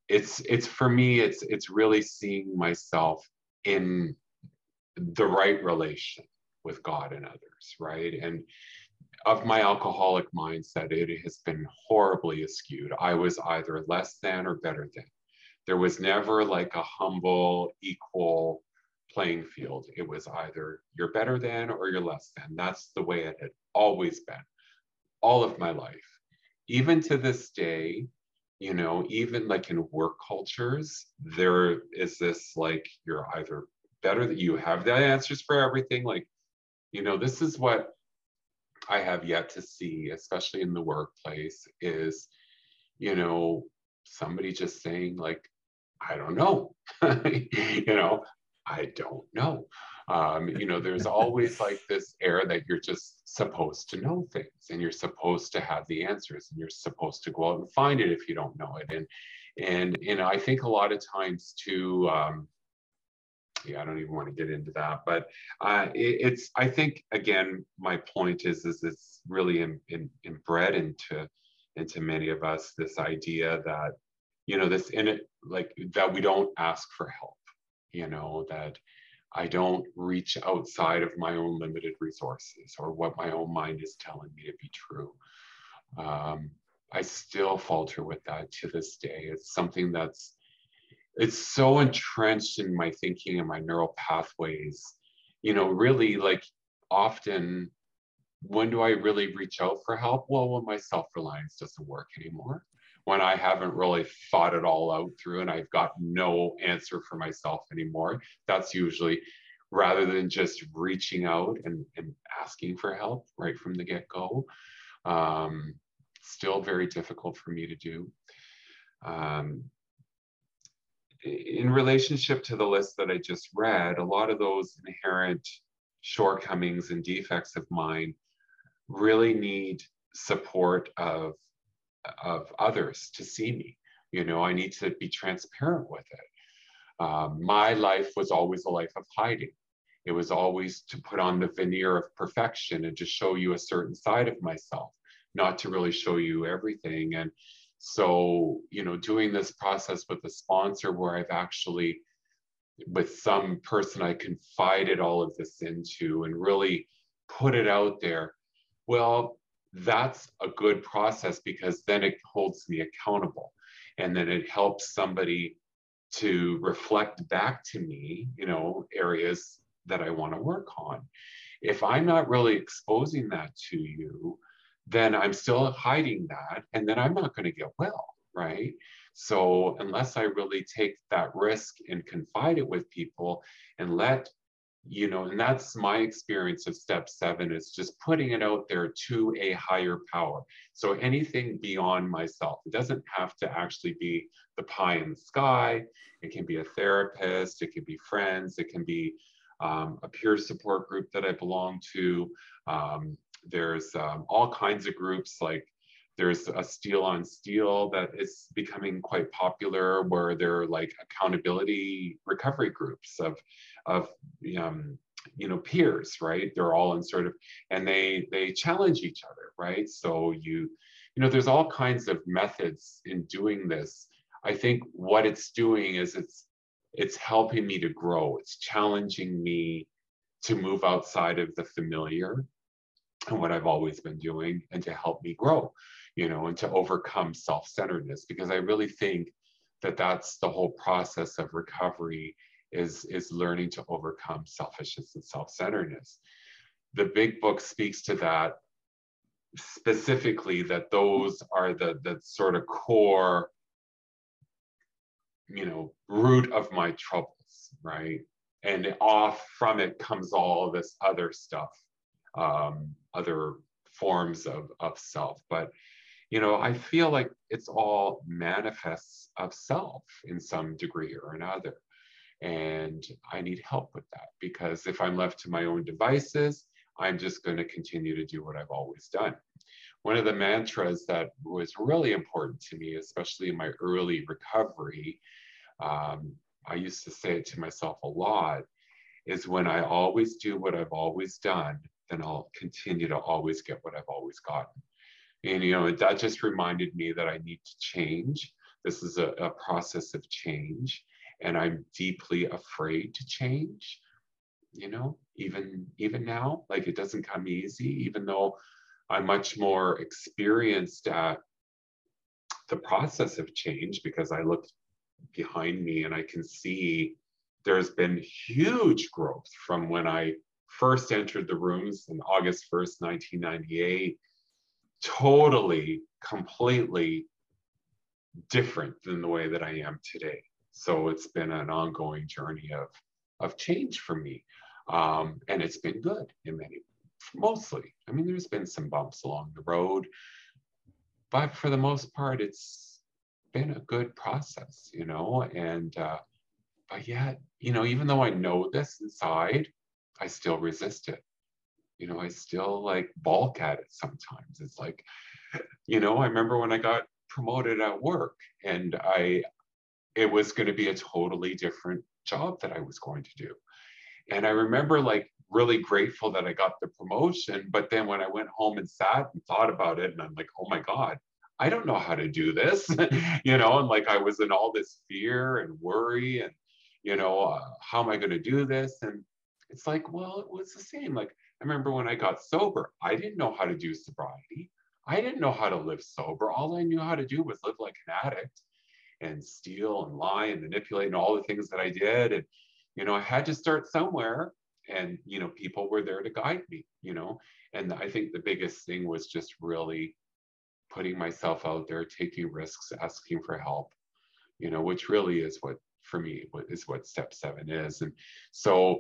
it's it's for me it's it's really seeing myself in the right relation with God and others, right? And of my alcoholic mindset, it has been horribly askewed. I was either less than or better than. There was never like a humble, equal playing field. It was either you're better than or you're less than. That's the way it had always been, all of my life. Even to this day, you know, even like in work cultures, there is this like you're either better that you have the answers for everything. Like, you know, this is what I have yet to see, especially in the workplace, is, you know, somebody just saying, like, I don't know. you know, I don't know. Um, you know, there's always like this air that you're just supposed to know things and you're supposed to have the answers and you're supposed to go out and find it if you don't know it. And and and I think a lot of times too, um, yeah, I don't even want to get into that, but uh, it, it's I think again, my point is is it's really in, in, inbred into into many of us this idea that you know this in it like that we don't ask for help you know that i don't reach outside of my own limited resources or what my own mind is telling me to be true. Um, i still falter with that to this day. It's something that's it's so entrenched in my thinking and my neural pathways. You know really like often when do i really reach out for help? Well when my self-reliance doesn't work anymore when I haven't really thought it all out through and I've got no answer for myself anymore. That's usually rather than just reaching out and, and asking for help right from the get go. Um, still very difficult for me to do. Um, in relationship to the list that I just read, a lot of those inherent shortcomings and defects of mine really need support of of others to see me. You know, I need to be transparent with it. Um, my life was always a life of hiding. It was always to put on the veneer of perfection and to show you a certain side of myself, not to really show you everything. And so, you know, doing this process with a sponsor where I've actually, with some person I confided all of this into and really put it out there. Well, that's a good process because then it holds me accountable and then it helps somebody to reflect back to me you know areas that i want to work on. If i'm not really exposing that to you then i'm still hiding that and then i'm not going to get well right? So unless i really take that risk and confide it with people and let you know, and that's my experience of step seven is just putting it out there to a higher power. So anything beyond myself, it doesn't have to actually be the pie in the sky. It can be a therapist, it can be friends, it can be um, a peer support group that I belong to. Um, there's um, all kinds of groups like there's a steel on steel that is becoming quite popular where there are like accountability recovery groups of of um, you know peers right? They're all in sort of and they they challenge each other right? So you you know there's all kinds of methods in doing this. I think what it's doing is it's it's helping me to grow. It's challenging me to move outside of the familiar and what i've always been doing and to help me grow you know, and to overcome self-centeredness because I really think that that's the whole process of recovery is is learning to overcome selfishness and self-centeredness. The big book speaks to that specifically that those are the the sort of core you know root of my troubles right and off from it comes all this other stuff um other forms of of self but you know, I feel like it's all manifests of self in some degree or another. And I need help with that because if I'm left to my own devices, I'm just going to continue to do what I've always done. One of the mantras that was really important to me, especially in my early recovery, um, I used to say it to myself a lot, is when I always do what I've always done, then I'll continue to always get what I've always gotten. And, you know, that just reminded me that I need to change. This is a, a process of change, and I'm deeply afraid to change. you know, even even now, like it doesn't come easy, even though I'm much more experienced at the process of change because I look behind me and I can see there's been huge growth from when I first entered the rooms in August 1st, 1998. Totally, completely different than the way that I am today. So it's been an ongoing journey of, of change for me. Um, and it's been good in many, mostly. I mean, there's been some bumps along the road, but for the most part, it's been a good process, you know, and, uh, but yet, you know, even though I know this inside, I still resist it. You know, I still like balk at it sometimes. It's like, you know, I remember when I got promoted at work and I, it was going to be a totally different job that I was going to do. And I remember like really grateful that I got the promotion. But then when I went home and sat and thought about it, and I'm like, oh my God, I don't know how to do this, you know, and like I was in all this fear and worry and, you know, uh, how am I going to do this? And it's like, well, it was the same. Like I remember when I got sober, I didn't know how to do sobriety. I didn't know how to live sober. All I knew how to do was live like an addict and steal and lie and manipulate and all the things that I did. And, you know, I had to start somewhere and, you know, people were there to guide me, you know. And I think the biggest thing was just really putting myself out there, taking risks, asking for help, you know, which really is what, for me, is what step seven is. And so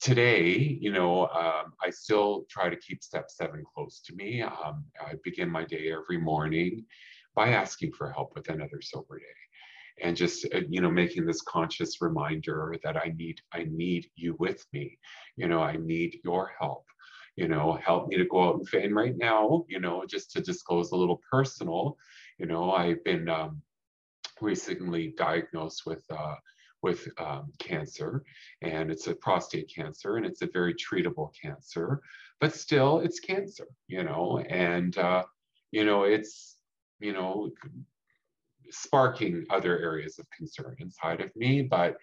today, you know, um, I still try to keep step seven close to me. Um, I begin my day every morning by asking for help with another sober day and just uh, you know making this conscious reminder that i need i need you with me you know i need your help you know help me to go out and and right now you know just to disclose a little personal you know i've been um, recently diagnosed with uh, with um, cancer and it's a prostate cancer and it's a very treatable cancer but still it's cancer you know? And uh, you know it's you know sparking other areas of concern inside of me but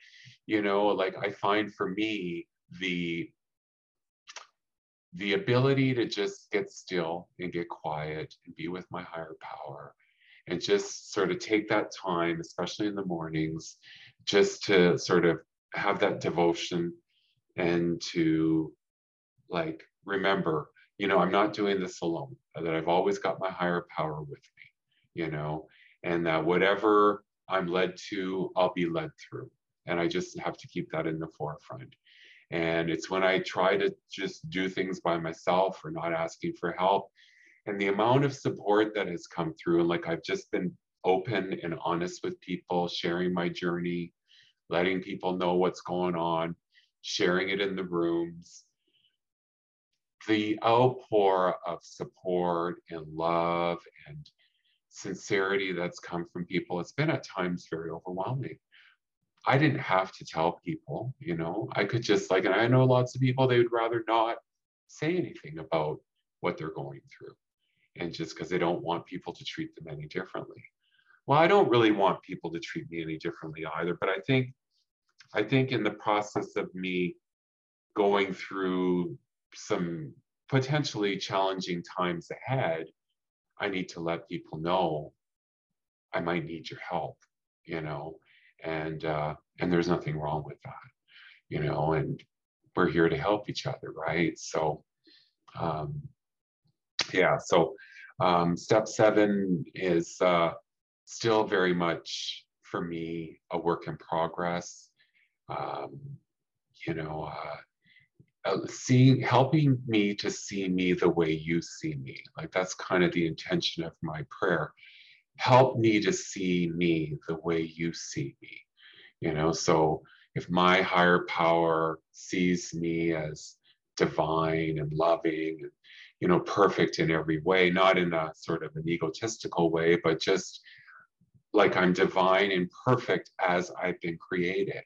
you know like i find for me the the ability to just get still and get quiet and be with my higher power and just sort of take that time especially in the mornings just to sort of have that devotion and to like remember you know i'm not doing this alone that i've always got my higher power with me you know and that whatever i'm led to i'll be led through. And i just have to keep that in the forefront. And it's when i try to just do things by myself or not asking for help and the amount of support that has come through and like i've just been open and honest with people sharing my journey letting people know what's going on, sharing it in the rooms. The outpour of support and love and sincerity that's come from people, it's been at times very overwhelming. I didn't have to tell people, you know, I could just like, and I know lots of people, they would rather not say anything about what they're going through. And just because they don't want people to treat them any differently well, I don't really want people to treat me any differently either, but I think I think in the process of me going through some potentially challenging times ahead, I need to let people know I might need your help, you know, and uh, and there's nothing wrong with that, you know, and we're here to help each other, right? So, um, yeah, so um, step seven is uh, still very much for me a work in progress um, you know, uh, uh, seeing, helping me to see me the way you see me. Like that's kind of the intention of my prayer. Help me to see me the way you see me. You know, so if my higher power sees me as divine and loving and you know perfect in every way not in a sort of an egotistical way but just like i'm divine and perfect as i've been created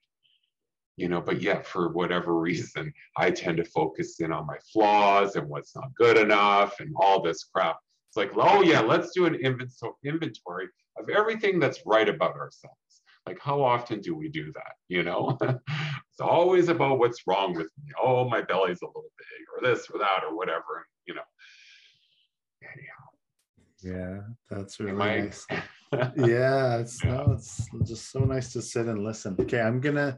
you know but yet for whatever reason i tend to focus in on my flaws and what's not good enough and all this crap it's like oh yeah let's do an inventory of everything that's right about ourselves Like, how often do we do that? You know, it's always about what's wrong with me. Oh, my belly's a little big, or this or that, or whatever. You know. Anyhow. Yeah, that's really nice. yeah, it's yeah. no, it's just so nice to sit and listen. Okay, I'm gonna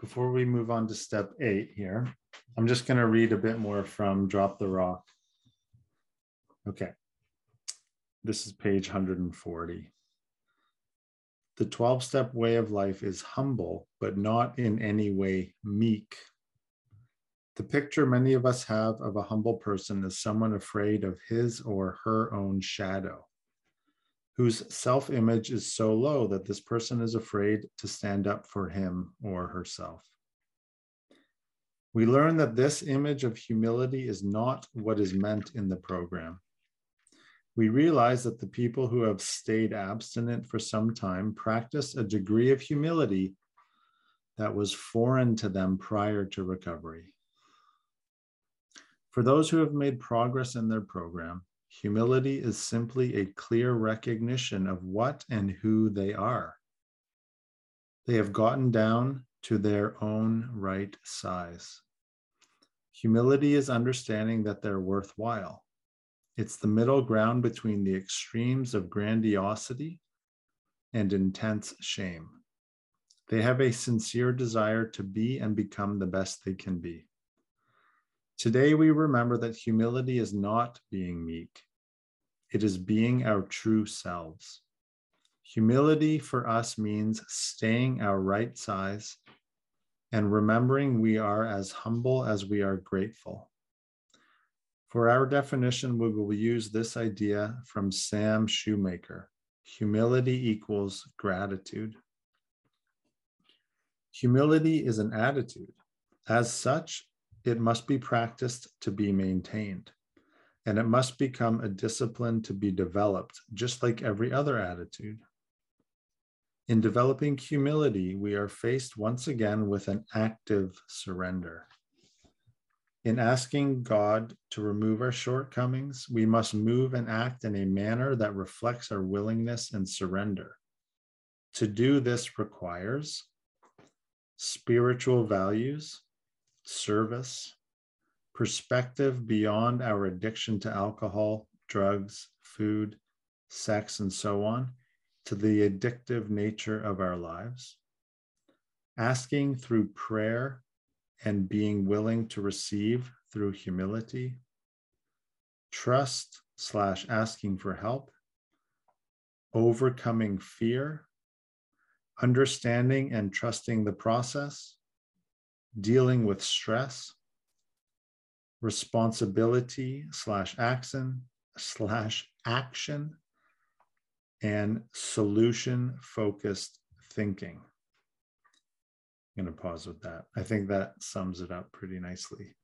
before we move on to step eight here, I'm just gonna read a bit more from Drop the Rock. Okay. This is page 140. The 12 step way of life is humble, but not in any way meek. The picture many of us have of a humble person is someone afraid of his or her own shadow, whose self image is so low that this person is afraid to stand up for him or herself. We learn that this image of humility is not what is meant in the program we realize that the people who have stayed abstinent for some time practice a degree of humility that was foreign to them prior to recovery. For those who have made progress in their program, humility is simply a clear recognition of what and who they are. They have gotten down to their own right size. Humility is understanding that they're worthwhile it's the middle ground between the extremes of grandiosity and intense shame. They have a sincere desire to be and become the best they can be. Today, we remember that humility is not being meek, it is being our true selves. Humility for us means staying our right size and remembering we are as humble as we are grateful. For our definition, we will use this idea from Sam Shoemaker humility equals gratitude. Humility is an attitude. As such, it must be practiced to be maintained, and it must become a discipline to be developed, just like every other attitude. In developing humility, we are faced once again with an active surrender. In asking God to remove our shortcomings, we must move and act in a manner that reflects our willingness and surrender. To do this requires spiritual values, service, perspective beyond our addiction to alcohol, drugs, food, sex, and so on, to the addictive nature of our lives. Asking through prayer and being willing to receive through humility, trust slash asking for help, overcoming fear, understanding and trusting the process, dealing with stress, responsibility slash action slash action, and solution focused thinking. I'm going to pause with that. I think that sums it up pretty nicely.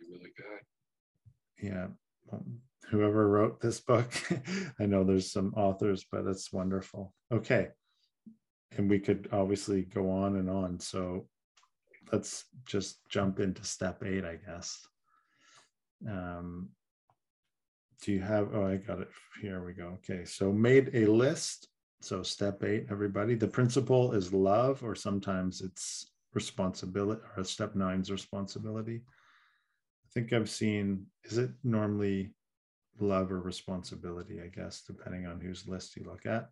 Really, really good. Yeah. Well, whoever wrote this book, I know there's some authors, but it's wonderful. Okay. And we could obviously go on and on. So let's just jump into step eight, I guess. Um, do you have, oh, I got it. Here we go. Okay. So made a list so step eight, everybody, the principle is love, or sometimes it's responsibility, or step nine's responsibility. I think I've seen, is it normally love or responsibility, I guess, depending on whose list you look at.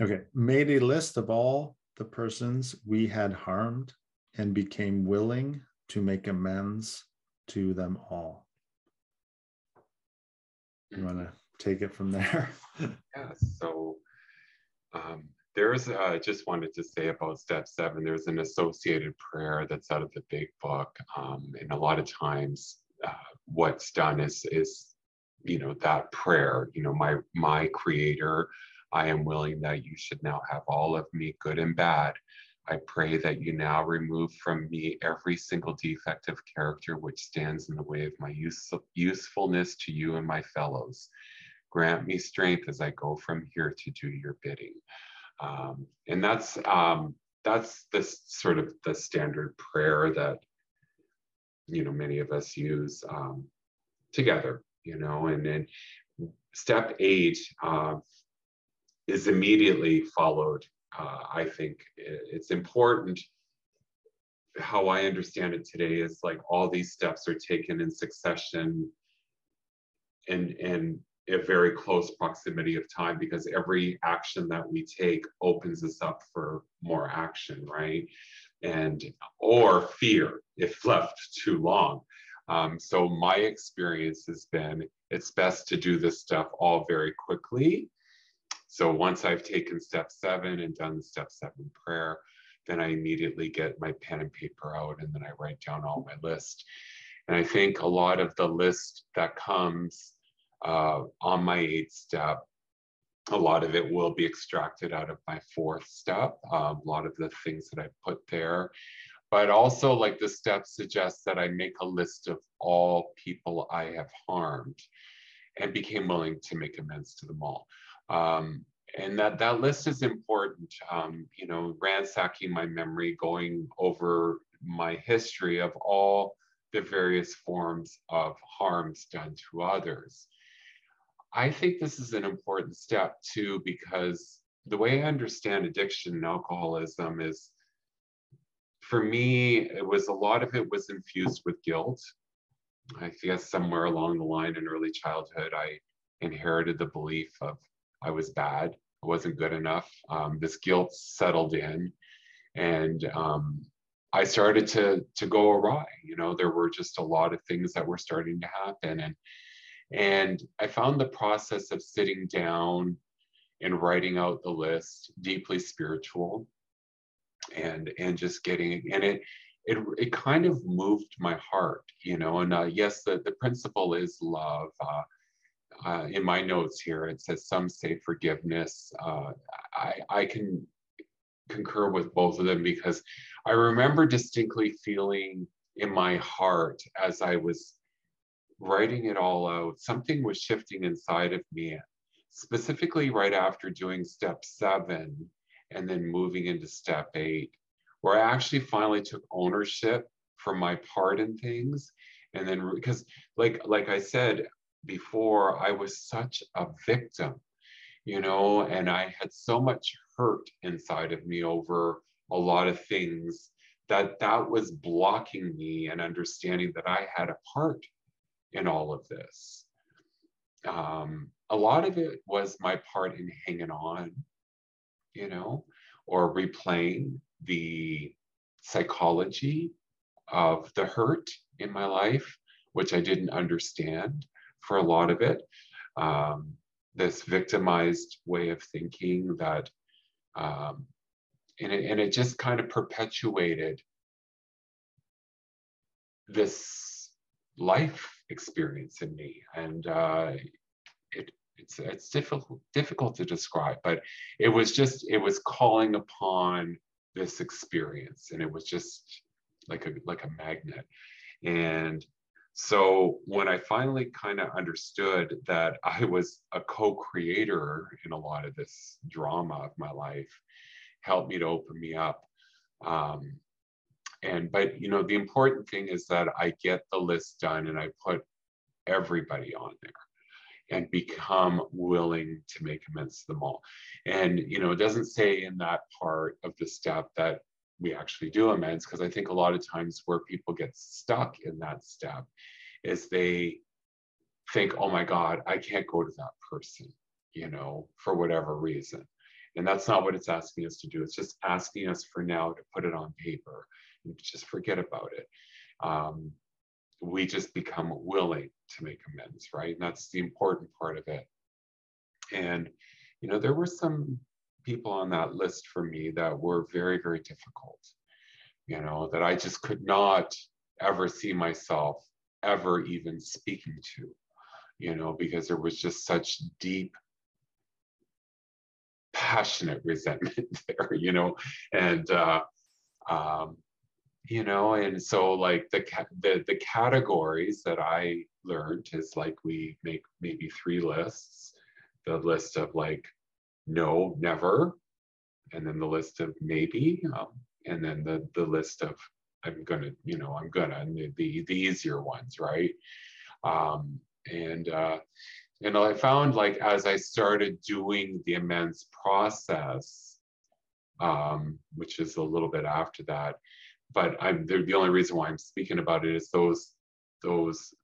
Okay, made a list of all the persons we had harmed and became willing to make amends to them all. You want to take it from there. yeah. So um, there's uh, just wanted to say about step seven. There's an associated prayer that's out of the big book, um, and a lot of times, uh, what's done is is you know that prayer. You know, my my Creator, I am willing that you should now have all of me, good and bad. I pray that you now remove from me every single defective character which stands in the way of my use, usefulness to you and my fellows. Grant me strength as I go from here to do your bidding. Um, and that's um, that's this sort of the standard prayer that you know many of us use um, together. You know, and then step eight uh, is immediately followed. Uh, I think it's important. How I understand it today is like all these steps are taken in succession and and a very close proximity of time because every action that we take opens us up for more action, right? And or fear if left too long. Um, so my experience has been it's best to do this stuff all very quickly. So once I've taken step seven and done the step seven prayer, then I immediately get my pen and paper out and then I write down all my list. And I think a lot of the list that comes uh, on my eighth step, a lot of it will be extracted out of my fourth step. Um, a lot of the things that I put there but also like the step suggests that I make a list of all people I have harmed and became willing to make amends to them all. Um, and that that list is important. Um, you know, ransacking my memory, going over my history of all the various forms of harms done to others. I think this is an important step too, because the way I understand addiction and alcoholism is for me, it was a lot of it was infused with guilt. I guess somewhere along the line in early childhood, I inherited the belief of I was bad, I wasn't good enough. Um, this guilt settled in, and um, I started to to go awry. You know, there were just a lot of things that were starting to happen, and and I found the process of sitting down and writing out the list deeply spiritual and and just getting and it it it kind of moved my heart you know and uh, yes the the principle is love uh, uh, in my notes here it says some say forgiveness uh, i i can concur with both of them because i remember distinctly feeling in my heart as i was writing it all out something was shifting inside of me specifically right after doing step seven and then moving into step eight, where I actually finally took ownership for my part in things. And then because like like I said before, I was such a victim, you know, and I had so much hurt inside of me over a lot of things that that was blocking me and understanding that I had a part in all of this. Um, a lot of it was my part in hanging on you know, or replaying the psychology of the hurt in my life, which I didn't understand for a lot of it. Um, this victimized way of thinking that, um, and, it, and it just kind of perpetuated this life experience in me. And uh, it, it's it's difficult difficult to describe, but it was just it was calling upon this experience, and it was just like a like a magnet. And so when I finally kind of understood that I was a co-creator in a lot of this drama of my life, helped me to open me up. Um, and but you know the important thing is that I get the list done and I put everybody on there and become willing to make amends to them all. And you know, it doesn't say in that part of the step that we actually do amends, because I think a lot of times where people get stuck in that step is they think, oh my God, I can't go to that person, you know, for whatever reason. And that's not what it's asking us to do. It's just asking us for now to put it on paper and just forget about it. Um, we just become willing to make amends, right? And that's the important part of it. And, you know, there were some people on that list for me that were very, very difficult, you know, that I just could not ever see myself ever even speaking to, you know, because there was just such deep, passionate resentment there, you know, and, uh, um, you know and so like the the the categories that i learned is like we make maybe three lists. The list of like no never. And then the list of maybe um, and then the the list of i'm gonna you know i'm gonna the the, the easier ones right? Um And uh, and I found like as I started doing the amends process, um, which is a little bit after that, but I'm the only reason why I'm speaking about it is those those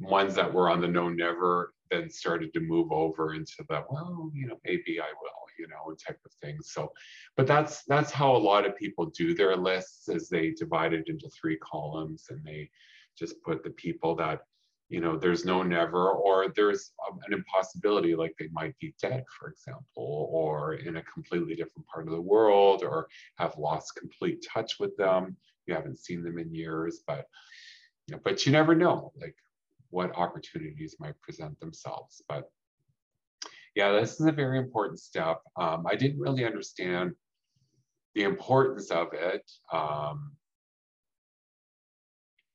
ones that were on the no never then started to move over into the well you know maybe i will you know type of thing. So but that's that's how a lot of people do their lists as they divide it into three columns and they just put the people that you know there's no never or there's um, an impossibility like they might be dead for example or in a completely different part of the world or have lost complete touch with them. You haven't seen them in years but but you never know like what opportunities might present themselves but yeah this is a very important step um, i didn't really understand the importance of it um,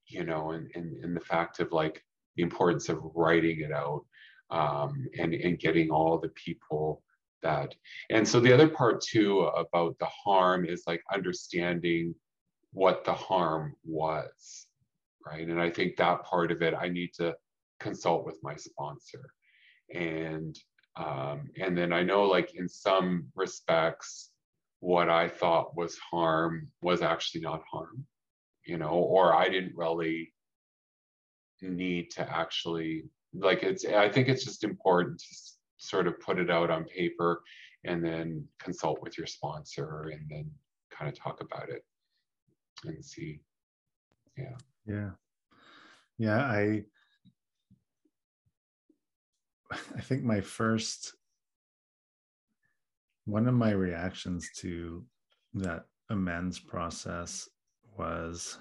you know and in, in, in the fact of like the importance of writing it out um, and, and getting all the people that. And so the other part too about the harm is like understanding what the harm was, right? And I think that part of it, I need to consult with my sponsor. And um, and then I know like in some respects, what I thought was harm was actually not harm, you know, or I didn't really need to actually like it's i think it's just important to sort of put it out on paper and then consult with your sponsor and then kind of talk about it and see yeah yeah yeah i i think my first one of my reactions to that amends process was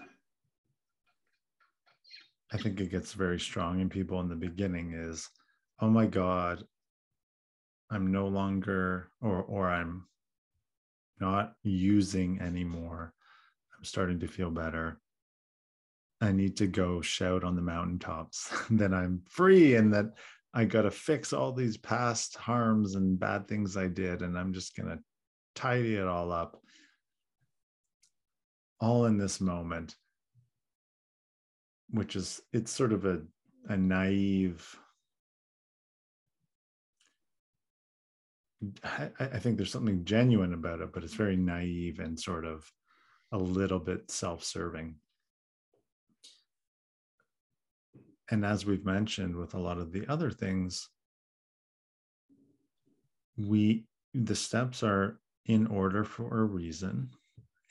I think it gets very strong in people in the beginning is, oh my God, I'm no longer, or or I'm not using anymore. I'm starting to feel better. I need to go shout on the mountaintops that I'm free and that I got to fix all these past harms and bad things I did. And I'm just going to tidy it all up, all in this moment which is it's sort of a a naive I, I, think there's something genuine about it, but it's very naive and sort of a little bit self-serving. And as we've mentioned with a lot of the other things, we the steps are in order for a reason.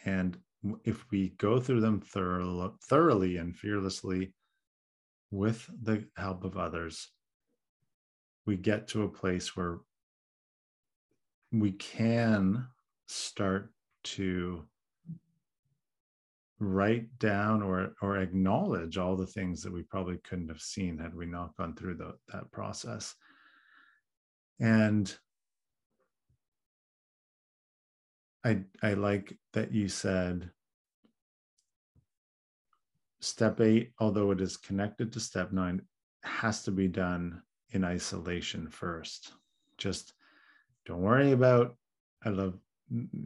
And if we go through them thorough, thoroughly and fearlessly with the help of others, we get to a place where we can start to write down or or acknowledge all the things that we probably couldn't have seen had we not gone through the, that process and I I like that you said step eight, although it is connected to step nine, has to be done in isolation first. Just don't worry about. I love.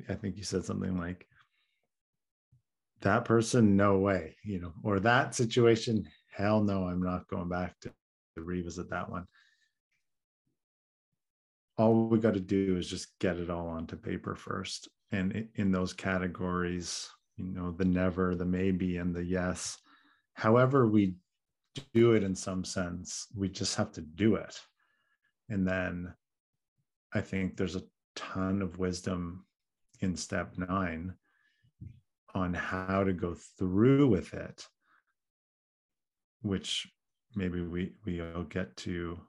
I think you said something like that person, no way, you know, or that situation, hell no, I'm not going back to, to revisit that one. All we got to do is just get it all onto paper first and in those categories you know the never the maybe and the yes. However we do it in some sense we just have to do it. And then i think there's a ton of wisdom in step 9 on how to go through with it which maybe we we'll get to.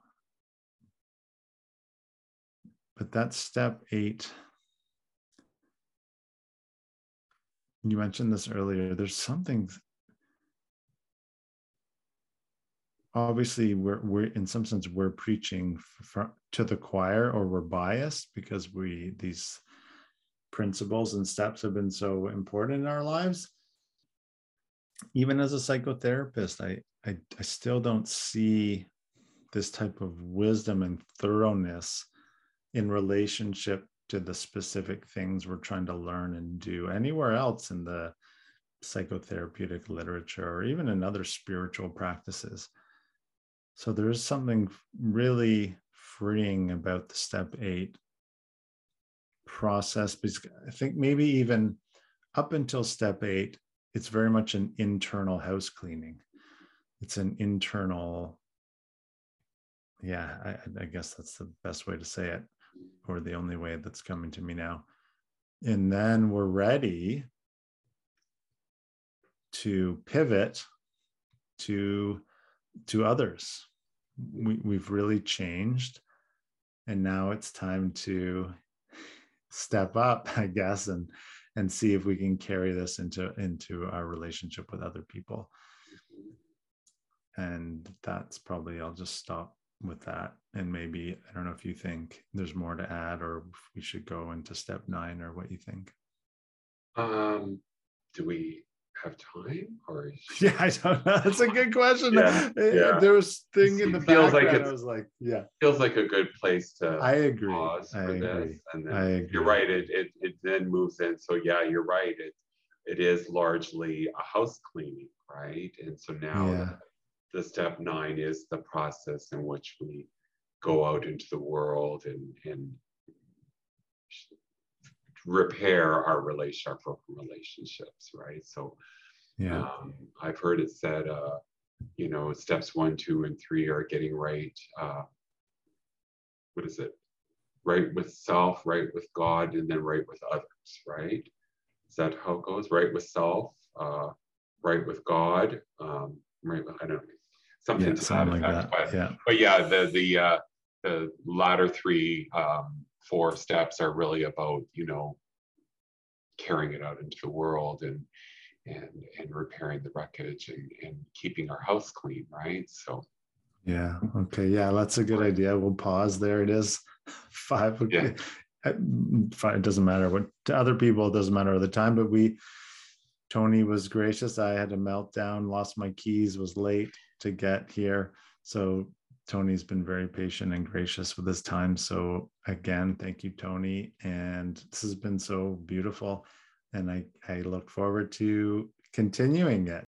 But that's step 8 you mentioned this earlier. There's something obviously we're, we're in some sense we're preaching for, to the choir or we're biased because we these principles and steps have been so important in our lives even as a psychotherapist I, I i still don't see this type of wisdom and thoroughness in relationship to the specific things we're trying to learn and do anywhere else in the psychotherapeutic literature or even in other spiritual practices. So there's something really freeing about the step eight process because I think maybe even up until step eight, it's very much an internal house cleaning. It's an internal, yeah, I, I guess that's the best way to say it, or the only way that's coming to me now. And then we're ready to pivot to to others we, we've really changed and now it's time to step up i guess and and see if we can carry this into into our relationship with other people. And that's probably i'll just stop with that. And maybe i don't know if you think there's more to add or we should go into step nine or what you think. Um do we have time or yeah i don't know that's a good question yeah, eh, eh, yeah. there was thing in the feels background like i was like yeah feels like a good place to i agree pause I for agree. this and then I agree. you're right it, it it then moves in so yeah you're right it it is largely a house cleaning right and so now yeah. the, the step nine is the process in which we go out into the world and and repair our relation, our broken relationships, right? So, yeah, um, I've heard it said, uh, you know, steps one, two, and three are getting right. Uh, what is it? Right with self, right with God, and then right with others, right? Is that how it goes? Right with self, uh, right with God, um, right with, I don't know, something yeah, to something that like effect. that. But, yeah, but yeah, the the uh, the latter three, um, four steps are really about you know carrying it out into the world and and and repairing the wreckage and, and keeping our house clean, right? So yeah, okay, yeah, that's a good idea. We'll pause there. It is five. Yeah. Uh, five, it doesn't matter what to other people. It doesn't matter the time, but we. Tony was gracious. I had a meltdown, lost my keys, was late to get here. So Tony's been very patient and gracious with his time. So again, thank you, Tony. And this has been so beautiful. And I, I look forward to continuing it.